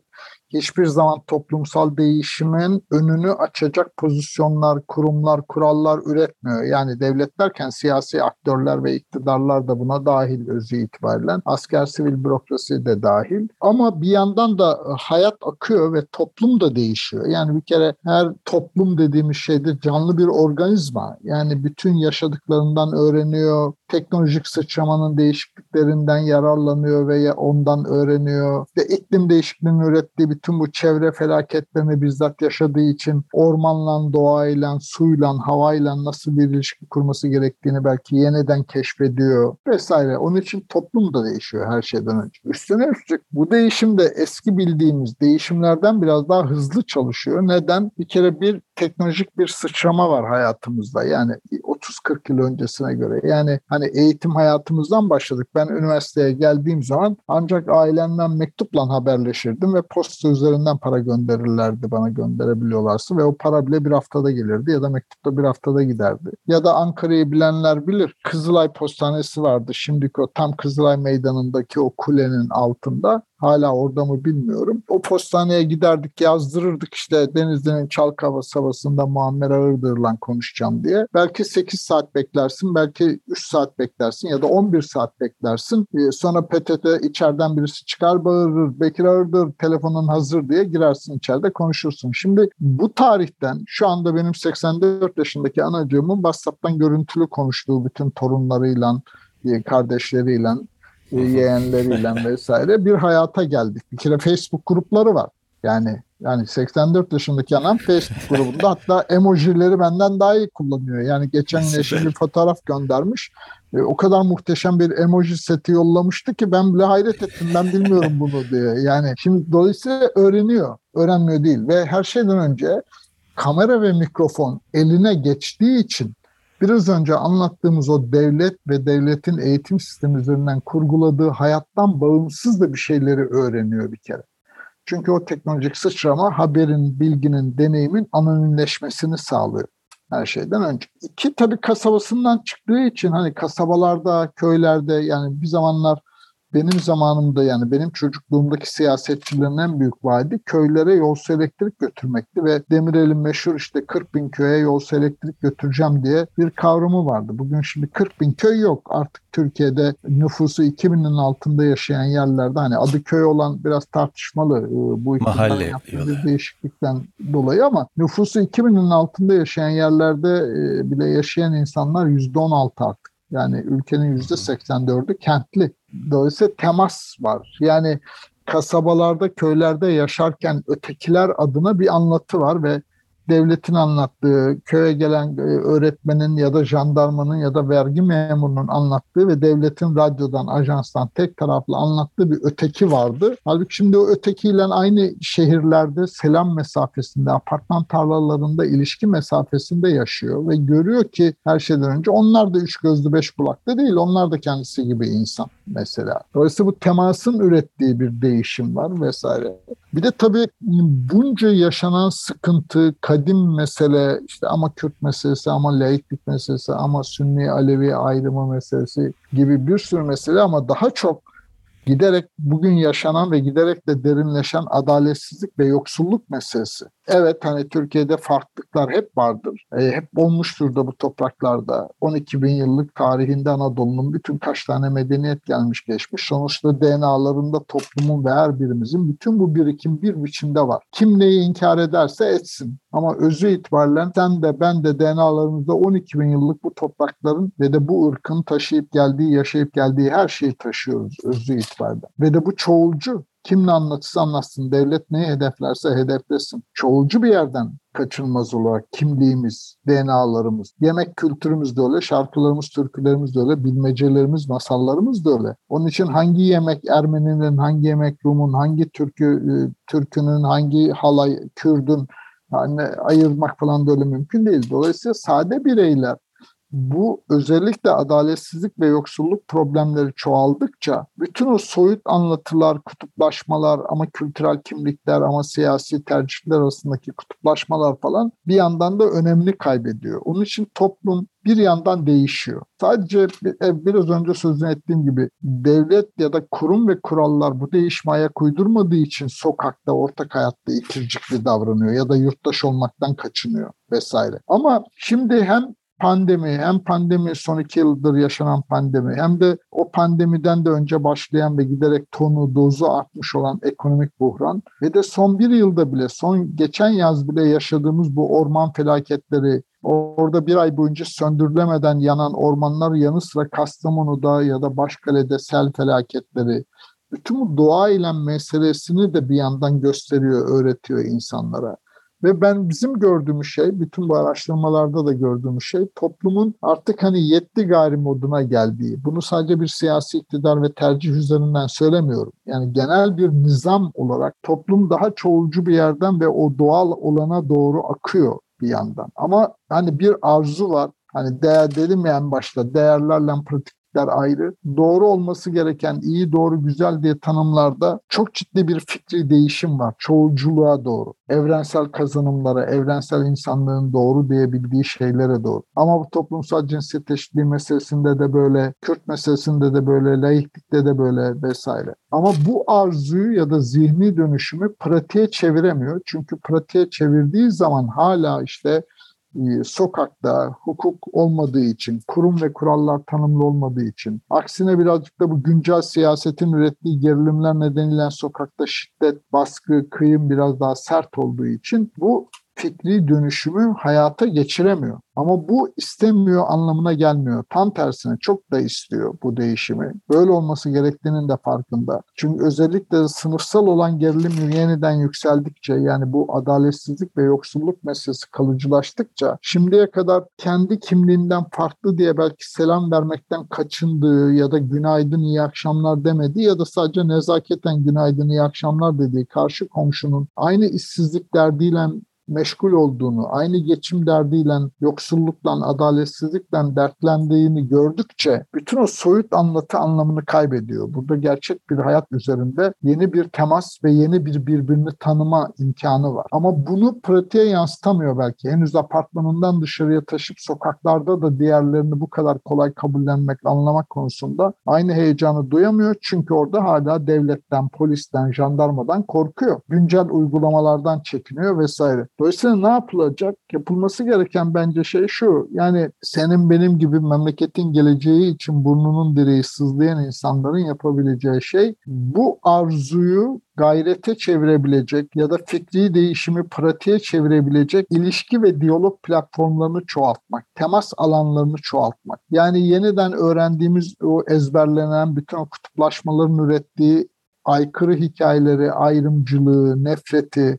[SPEAKER 2] hiçbir zaman toplumsal değişimin önünü açacak pozisyonlar, kurumlar, kurallar üretmiyor. Yani devlet derken siyasi aktörler ve iktidarlar da buna dahil özü itibariyle. Asker sivil bürokrasi de dahil. Ama bir yandan da hayat akıyor ve toplum da değişiyor. Yani bir kere her toplum dediğimiz şeyde canlı bir organizma. Yani bütün yaşadıklarından öğreniyor, teknolojik sıçramanın değişikliklerinden yararlanıyor ve ondan öğreniyor. Ve iklim değişikliğinin ürettiği bütün bu çevre felaketlerini bizzat yaşadığı için ormanla, doğayla, suyla, havayla nasıl bir ilişki kurması gerektiğini belki yeniden keşfediyor vesaire. Onun için toplum da değişiyor her şeyden önce. Üstüne üstlük bu değişim de eski bildiğimiz değişimlerden biraz daha hızlı çalışıyor. Neden? Bir kere bir teknolojik bir sıçrama var hayatımızda. Yani 30-40 yıl öncesine göre. Yani hani eğitim hayatımızdan başladık. Ben üniversiteye geldiğim zaman ancak ailemden mektupla haberleşirdim ve posta üzerinden para gönderirlerdi bana gönderebiliyorlarsa ve o para bile bir haftada gelirdi ya da mektupta bir haftada giderdi. Ya da Ankara'yı bilenler bilir. Kızılay Postanesi vardı. Şimdiki o tam Kızılay Meydanı'ndaki o kulenin altında. Hala orada mı bilmiyorum. O postaneye giderdik yazdırırdık işte Denizli'nin Çalkava Savası'nda Muammer Ağırdır'la konuşacağım diye. Belki 8 saat beklersin, belki 3 saat beklersin ya da 11 saat beklersin. Ee, sonra PTT içeriden birisi çıkar bağırır, Bekir Ağırdır telefonun hazır diye girersin içeride konuşursun. Şimdi bu tarihten şu anda benim 84 yaşındaki anacığımın WhatsApp'tan görüntülü konuştuğu bütün torunlarıyla, kardeşleriyle yeğenleriyle vesaire bir hayata geldik. Bir kere Facebook grupları var. Yani yani 84 yaşındaki anam Facebook grubunda hatta emojileri benden daha iyi kullanıyor. Yani geçen eşim bir fotoğraf göndermiş. E, o kadar muhteşem bir emoji seti yollamıştı ki ben bile hayret ettim. Ben bilmiyorum bunu diye. Yani şimdi dolayısıyla öğreniyor. Öğrenmiyor değil ve her şeyden önce kamera ve mikrofon eline geçtiği için biraz önce anlattığımız o devlet ve devletin eğitim sistemi üzerinden kurguladığı hayattan bağımsız da bir şeyleri öğreniyor bir kere. Çünkü o teknolojik sıçrama haberin, bilginin, deneyimin anonimleşmesini sağlıyor her şeyden önce. İki tabii kasabasından çıktığı için hani kasabalarda, köylerde yani bir zamanlar benim zamanımda yani benim çocukluğumdaki siyasetçilerin en büyük vaadi köylere yolsu elektrik götürmekti ve Demirel'in meşhur işte 40 bin köye yolsu elektrik götüreceğim diye bir kavramı vardı. Bugün şimdi 40 bin köy yok. Artık Türkiye'de nüfusu 2000'in altında yaşayan yerlerde hani adı köy olan biraz tartışmalı e, bu iktidarın yaptığı değişiklikten dolayı ama nüfusu 2000'in altında yaşayan yerlerde e, bile yaşayan insanlar %16 artık. Yani ülkenin %84'ü kentli. Dolayısıyla temas var. Yani kasabalarda, köylerde yaşarken ötekiler adına bir anlatı var ve devletin anlattığı, köye gelen e, öğretmenin ya da jandarmanın ya da vergi memurunun anlattığı ve devletin radyodan, ajanstan tek taraflı anlattığı bir öteki vardı. Halbuki şimdi o ötekiyle aynı şehirlerde selam mesafesinde, apartman tarlalarında ilişki mesafesinde yaşıyor ve görüyor ki her şeyden önce onlar da üç gözlü beş kulaklı değil, onlar da kendisi gibi insan mesela. Dolayısıyla bu temasın ürettiği bir değişim var vesaire. Bir de tabii bunca yaşanan sıkıntı, kadim mesele, işte ama Kürt meselesi, ama laiklik meselesi, ama Sünni Alevi ayrımı meselesi gibi bir sürü mesele ama daha çok giderek bugün yaşanan ve giderek de derinleşen adaletsizlik ve yoksulluk meselesi. Evet hani Türkiye'de farklılıklar hep vardır. E, hep olmuştur da bu topraklarda. 12 bin yıllık tarihinde Anadolu'nun bütün kaç tane medeniyet gelmiş geçmiş. Sonuçta DNA'larında toplumun ve her birimizin bütün bu birikim bir biçimde var. Kim neyi inkar ederse etsin. Ama özü itibariyle sen de ben de DNA'larımızda 12 bin yıllık bu toprakların ve de bu ırkın taşıyıp geldiği, yaşayıp geldiği her şeyi taşıyoruz özü itibariyle. Ve de bu çoğulcu. Kim ne anlatırsa anlatsın, devlet neyi hedeflerse hedeflesin. Çoğulcu bir yerden kaçınılmaz olarak kimliğimiz, DNA'larımız, yemek kültürümüz de öyle, şarkılarımız, türkülerimiz de öyle, bilmecelerimiz, masallarımız da öyle. Onun için hangi yemek Ermeninin, hangi yemek Rum'un, hangi türkü e, Türkünün, hangi halay Kürdün yani ayırmak falan böyle mümkün değil. Dolayısıyla sade bireyler bu özellikle adaletsizlik ve yoksulluk problemleri çoğaldıkça bütün o soyut anlatılar, kutuplaşmalar ama kültürel kimlikler ama siyasi tercihler arasındaki kutuplaşmalar falan bir yandan da önemli kaybediyor. Onun için toplum bir yandan değişiyor. Sadece e, biraz önce sözünü ettiğim gibi devlet ya da kurum ve kurallar bu değişime ayak uydurmadığı için sokakta, ortak hayatta ikircikli davranıyor ya da yurttaş olmaktan kaçınıyor vesaire. Ama şimdi hem pandemi hem pandemi son iki yıldır yaşanan pandemi hem de o pandemiden de önce başlayan ve giderek tonu dozu artmış olan ekonomik buhran ve de son bir yılda bile son geçen yaz bile yaşadığımız bu orman felaketleri orada bir ay boyunca söndürülemeden yanan ormanlar yanı sıra Kastamonu'da ya da Başkale'de sel felaketleri bütün bu doğa ile meselesini de bir yandan gösteriyor, öğretiyor insanlara. Ve ben bizim gördüğümüz şey, bütün bu araştırmalarda da gördüğümüz şey toplumun artık hani yetti gari moduna geldiği. Bunu sadece bir siyasi iktidar ve tercih üzerinden söylemiyorum. Yani genel bir nizam olarak toplum daha çoğulcu bir yerden ve o doğal olana doğru akıyor bir yandan. Ama hani bir arzu var. Hani değer dedim ya en başta değerlerle pratik ayrı. Doğru olması gereken iyi, doğru, güzel diye tanımlarda çok ciddi bir fikri değişim var. Çoğulculuğa doğru. Evrensel kazanımlara, evrensel insanlığın doğru diyebildiği şeylere doğru. Ama bu toplumsal cinsiyet eşitliği meselesinde de böyle, Kürt meselesinde de böyle, laiklikte de böyle vesaire. Ama bu arzuyu ya da zihni dönüşümü pratiğe çeviremiyor. Çünkü pratiğe çevirdiği zaman hala işte sokakta hukuk olmadığı için, kurum ve kurallar tanımlı olmadığı için, aksine birazcık da bu güncel siyasetin ürettiği gerilimler nedeniyle sokakta şiddet, baskı, kıyım biraz daha sert olduğu için bu fikri dönüşümü hayata geçiremiyor. Ama bu istemiyor anlamına gelmiyor. Tam tersine çok da istiyor bu değişimi. Böyle olması gerektiğinin de farkında. Çünkü özellikle sınıfsal olan gerilim yeniden yükseldikçe yani bu adaletsizlik ve yoksulluk meselesi kalıcılaştıkça şimdiye kadar kendi kimliğinden farklı diye belki selam vermekten kaçındığı ya da günaydın iyi akşamlar demediği ya da sadece nezaketen günaydın iyi akşamlar dediği karşı komşunun aynı işsizlik derdiyle meşgul olduğunu, aynı geçim derdiyle, yoksullukla, adaletsizlikle dertlendiğini gördükçe bütün o soyut anlatı anlamını kaybediyor. Burada gerçek bir hayat üzerinde yeni bir temas ve yeni bir birbirini tanıma imkanı var. Ama bunu pratiğe yansıtamıyor belki. Henüz apartmanından dışarıya taşıp sokaklarda da diğerlerini bu kadar kolay kabullenmek, anlamak konusunda aynı heyecanı duyamıyor. Çünkü orada hala devletten, polisten, jandarmadan korkuyor. Güncel uygulamalardan çekiniyor vesaire. Dolayısıyla ne yapılacak? Yapılması gereken bence şey şu. Yani senin benim gibi memleketin geleceği için burnunun direği sızlayan insanların yapabileceği şey bu arzuyu gayrete çevirebilecek ya da fikri değişimi pratiğe çevirebilecek ilişki ve diyalog platformlarını çoğaltmak, temas alanlarını çoğaltmak. Yani yeniden öğrendiğimiz o ezberlenen bütün o kutuplaşmaların ürettiği aykırı hikayeleri, ayrımcılığı, nefreti,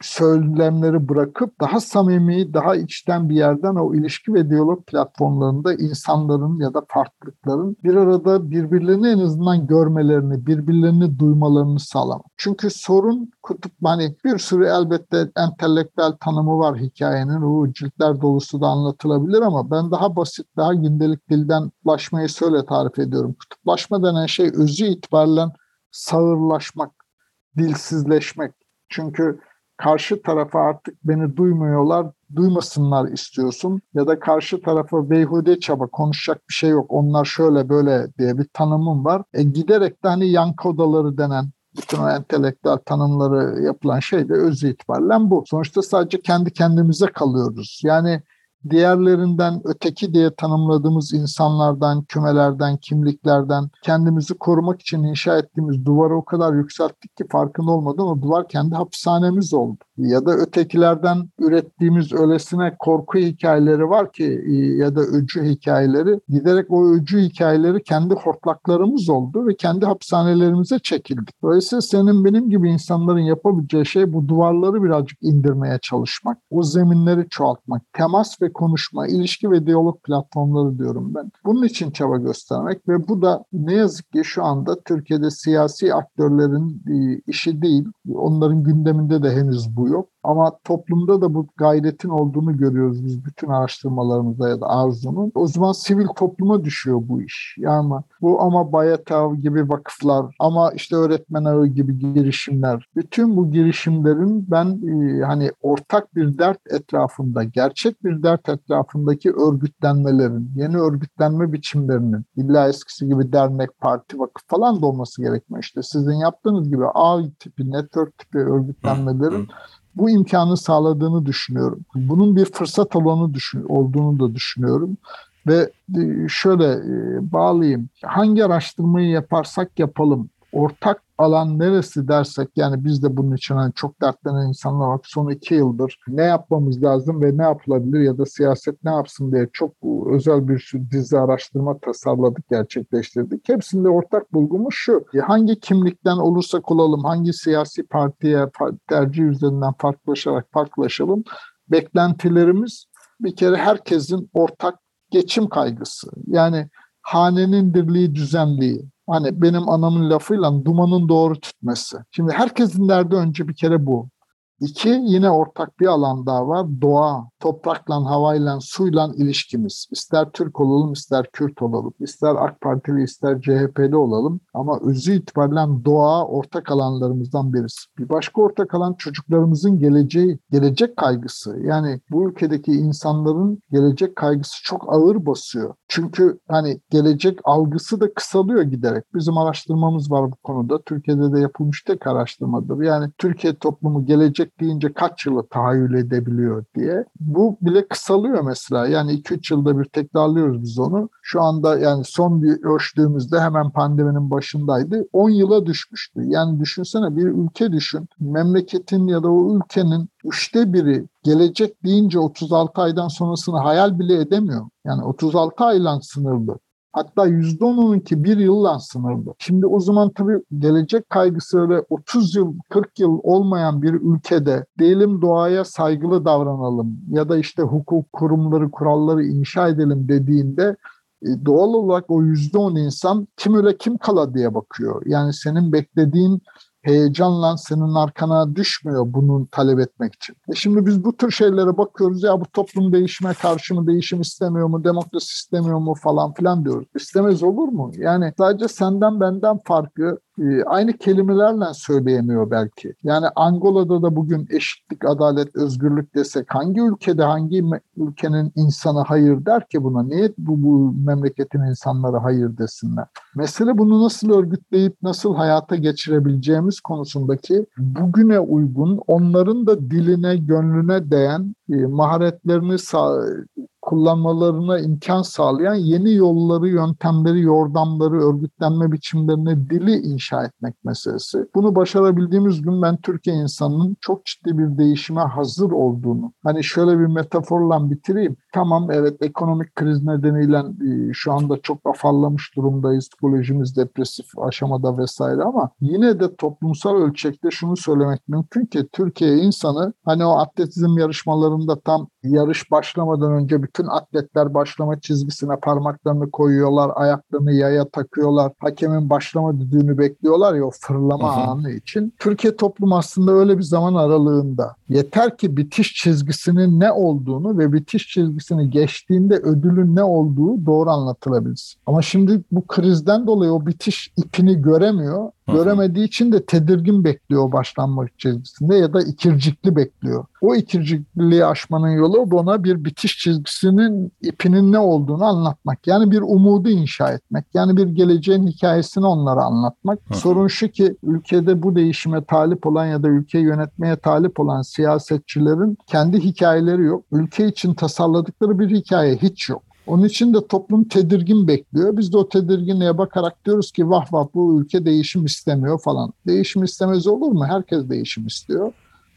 [SPEAKER 2] söylemleri bırakıp daha samimi, daha içten bir yerden o ilişki ve diyalog platformlarında insanların ya da farklılıkların bir arada birbirlerini en azından görmelerini, birbirlerini duymalarını sağlamak. Çünkü sorun kutup hani bir sürü elbette entelektüel tanımı var hikayenin. O ciltler dolusu da anlatılabilir ama ben daha basit, daha gündelik dilden ulaşmayı şöyle tarif ediyorum. Kutuplaşma denen şey özü itibariyle sağırlaşmak, dilsizleşmek. Çünkü karşı tarafa artık beni duymuyorlar, duymasınlar istiyorsun ya da karşı tarafa beyhude çaba konuşacak bir şey yok. Onlar şöyle böyle diye bir tanımım var. E giderek de hani yankı odaları denen bütün o entelektüel tanımları yapılan şey de öz itibariyle bu. Sonuçta sadece kendi kendimize kalıyoruz. Yani diğerlerinden öteki diye tanımladığımız insanlardan, kümelerden, kimliklerden kendimizi korumak için inşa ettiğimiz duvarı o kadar yükselttik ki farkında olmadan o duvar kendi hapishanemiz oldu. Ya da ötekilerden ürettiğimiz öylesine korku hikayeleri var ki ya da öcü hikayeleri giderek o öcü hikayeleri kendi hortlaklarımız oldu ve kendi hapishanelerimize çekildik. Dolayısıyla senin benim gibi insanların yapabileceği şey bu duvarları birazcık indirmeye çalışmak, o zeminleri çoğaltmak, temas ve konuşma, ilişki ve diyalog platformları diyorum ben. Bunun için çaba göstermek ve bu da ne yazık ki şu anda Türkiye'de siyasi aktörlerin işi değil. Onların gündeminde de henüz bu yok. Ama toplumda da bu gayretin olduğunu görüyoruz biz bütün araştırmalarımızda ya da arzunun. O zaman sivil topluma düşüyor bu iş. Yani bu ama Bayatav gibi vakıflar ama işte öğretmen ağı gibi girişimler. Bütün bu girişimlerin ben e, hani ortak bir dert etrafında, gerçek bir dert etrafındaki örgütlenmelerin, yeni örgütlenme biçimlerinin illa eskisi gibi dernek, parti, vakıf falan da olması gerekmiyor. İşte sizin yaptığınız gibi ağ tipi, network tipi örgütlenmelerin bu imkanı sağladığını düşünüyorum. Bunun bir fırsat alanı düşün, olduğunu da düşünüyorum. Ve e, şöyle e, bağlayayım. Hangi araştırmayı yaparsak yapalım ortak alan neresi dersek yani biz de bunun için hani çok dertlenen insanlar var. Son iki yıldır ne yapmamız lazım ve ne yapılabilir ya da siyaset ne yapsın diye çok özel bir dizi araştırma tasarladık, gerçekleştirdik. Hepsinde ortak bulgumuz şu. Hangi kimlikten olursak olalım, hangi siyasi partiye tercih üzerinden farklılaşarak farklılaşalım. Beklentilerimiz bir kere herkesin ortak geçim kaygısı. Yani hanenin dirliği, düzenliği, Hani benim anamın lafıyla dumanın doğru tütmesi. Şimdi herkesin derdi önce bir kere bu. İki, yine ortak bir alan daha var. Doğa, toprakla, havayla, suyla ilişkimiz. İster Türk olalım, ister Kürt olalım, ister AK Partili, ister CHP'li olalım. Ama özü itibariyle doğa ortak alanlarımızdan birisi. Bir başka ortak alan çocuklarımızın geleceği, gelecek kaygısı. Yani bu ülkedeki insanların gelecek kaygısı çok ağır basıyor. Çünkü hani gelecek algısı da kısalıyor giderek. Bizim araştırmamız var bu konuda. Türkiye'de de yapılmış tek araştırmadır. Yani Türkiye toplumu gelecek gelecek kaç yılı tahayyül edebiliyor diye. Bu bile kısalıyor mesela. Yani 2-3 yılda bir tekrarlıyoruz biz onu. Şu anda yani son bir ölçtüğümüzde hemen pandeminin başındaydı. 10 yıla düşmüştü. Yani düşünsene bir ülke düşün. Memleketin ya da o ülkenin üçte biri gelecek deyince 36 aydan sonrasını hayal bile edemiyor. Yani 36 ayla sınırlı. Hatta %10'ununki bir yılla sınırlı. Şimdi o zaman tabii gelecek kaygısı öyle 30 yıl, 40 yıl olmayan bir ülkede diyelim doğaya saygılı davranalım ya da işte hukuk kurumları, kuralları inşa edelim dediğinde e, doğal olarak o %10 insan kim öyle kim kala diye bakıyor. Yani senin beklediğin heyecanla senin arkana düşmüyor bunu talep etmek için. E şimdi biz bu tür şeylere bakıyoruz ya bu toplum değişime karşı mı değişim istemiyor mu demokrasi istemiyor mu falan filan diyoruz. İstemez olur mu? Yani sadece senden benden farkı aynı kelimelerle söyleyemiyor belki. Yani Angola'da da bugün eşitlik, adalet, özgürlük desek hangi ülkede hangi ülkenin insanı hayır der ki buna? Niye bu, bu memleketin insanları hayır desinler? Mesele bunu nasıl örgütleyip nasıl hayata geçirebileceğimiz konusundaki bugüne uygun onların da diline, gönlüne değen e, maharetlerini sağ, kullanmalarına imkan sağlayan yeni yolları, yöntemleri, yordamları, örgütlenme biçimlerini, dili inşa etmek meselesi. Bunu başarabildiğimiz gün ben Türkiye insanının çok ciddi bir değişime hazır olduğunu, hani şöyle bir metaforla bitireyim. Tamam evet ekonomik kriz nedeniyle e, şu anda çok afallamış durumdayız. Psikolojimiz depresif aşamada vesaire ama yine de toplumsal ölçekte şunu söylemek mümkün ki Türkiye insanı hani o atletizm yarışmalarında tam yarış başlamadan önce bütün atletler başlama çizgisine parmaklarını koyuyorlar, ayaklarını yaya takıyorlar. Hakemin başlama düdüğünü bekliyorlar ya o fırlama
[SPEAKER 1] hı.
[SPEAKER 2] anı için. Türkiye toplum aslında öyle bir zaman aralığında. Yeter ki bitiş çizgisinin ne olduğunu ve bitiş çizgisini geçtiğinde ödülün ne olduğu doğru anlatılabilsin. Ama şimdi bu krizden dolayı o bitiş ipini göremiyor. Göremediği için de tedirgin bekliyor o başlanma çizgisinde ya da ikircikli bekliyor. O ikircikliği aşmanın yolu buna bir bitiş çizgisinin ipinin ne olduğunu anlatmak. Yani bir umudu inşa etmek. Yani bir geleceğin hikayesini onlara anlatmak.
[SPEAKER 1] Hı.
[SPEAKER 2] Sorun şu ki ülkede bu değişime talip olan ya da ülkeyi yönetmeye talip olan siyasetçilerin kendi hikayeleri yok. Ülke için tasarladıkları bir hikaye hiç yok. Onun için de toplum tedirgin bekliyor. Biz de o tedirginliğe bakarak diyoruz ki vah vah bu ülke değişim istemiyor falan. Değişim istemez olur mu? Herkes değişim istiyor.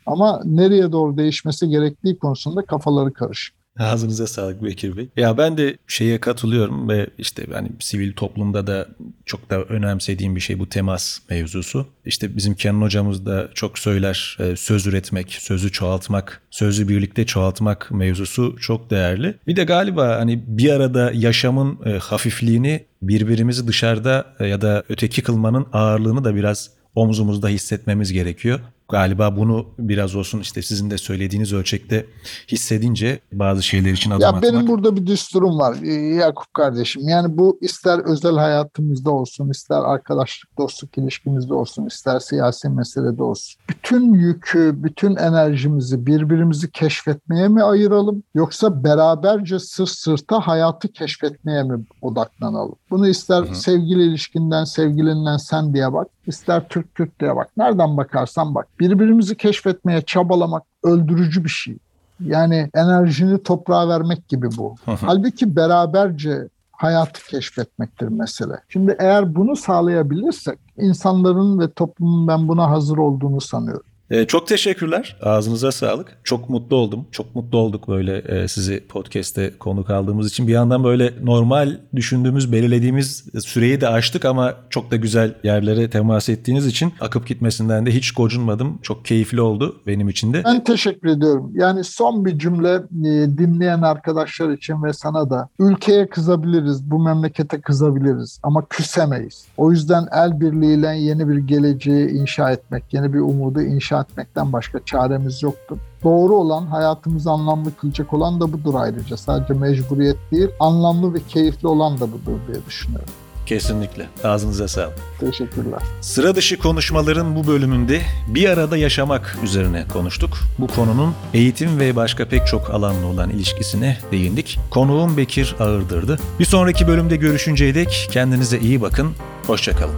[SPEAKER 2] Ama nereye doğru değişmesi gerektiği konusunda kafaları karışık.
[SPEAKER 1] Ağzınıza sağlık Bekir Bey. Ya ben de şeye katılıyorum ve işte hani sivil toplumda da çok da önemsediğim bir şey bu temas mevzusu. İşte bizim Kenan hocamız da çok söyler e, söz üretmek, sözü çoğaltmak, sözü birlikte çoğaltmak mevzusu çok değerli. Bir de galiba hani bir arada yaşamın e, hafifliğini birbirimizi dışarıda e, ya da öteki kılmanın ağırlığını da biraz omzumuzda hissetmemiz gerekiyor. Galiba bunu biraz olsun işte sizin de söylediğiniz ölçekte hissedince bazı şeyler için adım
[SPEAKER 2] Ya
[SPEAKER 1] atmak.
[SPEAKER 2] benim burada bir düsturum var ee, Yakup kardeşim. Yani bu ister özel hayatımızda olsun, ister arkadaşlık, dostluk ilişkimizde olsun, ister siyasi meselede olsun. Bütün yükü, bütün enerjimizi birbirimizi keşfetmeye mi ayıralım yoksa beraberce sırt sırta hayatı keşfetmeye mi odaklanalım? Bunu ister
[SPEAKER 1] Hı hı.
[SPEAKER 2] sevgili ilişkinden, sevgilinden sen diye bak, ister Türk diye bak. Nereden bakarsan bak. Birbirimizi keşfetmeye çabalamak öldürücü bir şey. Yani enerjini toprağa vermek gibi bu. Halbuki beraberce hayatı keşfetmektir mesele. Şimdi eğer bunu sağlayabilirsek insanların ve toplumun ben buna hazır olduğunu sanıyorum.
[SPEAKER 1] Ee, çok teşekkürler. Ağzınıza sağlık. Çok mutlu oldum. Çok mutlu olduk böyle e, sizi podcast'te konuk aldığımız için. Bir yandan böyle normal düşündüğümüz, belirlediğimiz süreyi de aştık ama çok da güzel yerlere temas ettiğiniz için akıp gitmesinden de hiç gocunmadım. Çok keyifli oldu benim için de.
[SPEAKER 2] Ben teşekkür ediyorum. Yani son bir cümle e, dinleyen arkadaşlar için ve sana da ülkeye kızabiliriz, bu memlekete kızabiliriz ama küsemeyiz. O yüzden el birliğiyle yeni bir geleceği inşa etmek, yeni bir umudu inşa etmekten başka çaremiz yoktur. Doğru olan, hayatımızı anlamlı kılacak olan da budur ayrıca. Sadece mecburiyet değil, anlamlı ve keyifli olan da budur diye düşünüyorum.
[SPEAKER 1] Kesinlikle. Ağzınıza sağlık.
[SPEAKER 2] Teşekkürler.
[SPEAKER 1] Sıra dışı konuşmaların bu bölümünde bir arada yaşamak üzerine konuştuk. Bu konunun eğitim ve başka pek çok alanla olan ilişkisine değindik. Konuğum Bekir Ağırdır'dı. Bir sonraki bölümde görüşünceye dek kendinize iyi bakın. Hoşçakalın.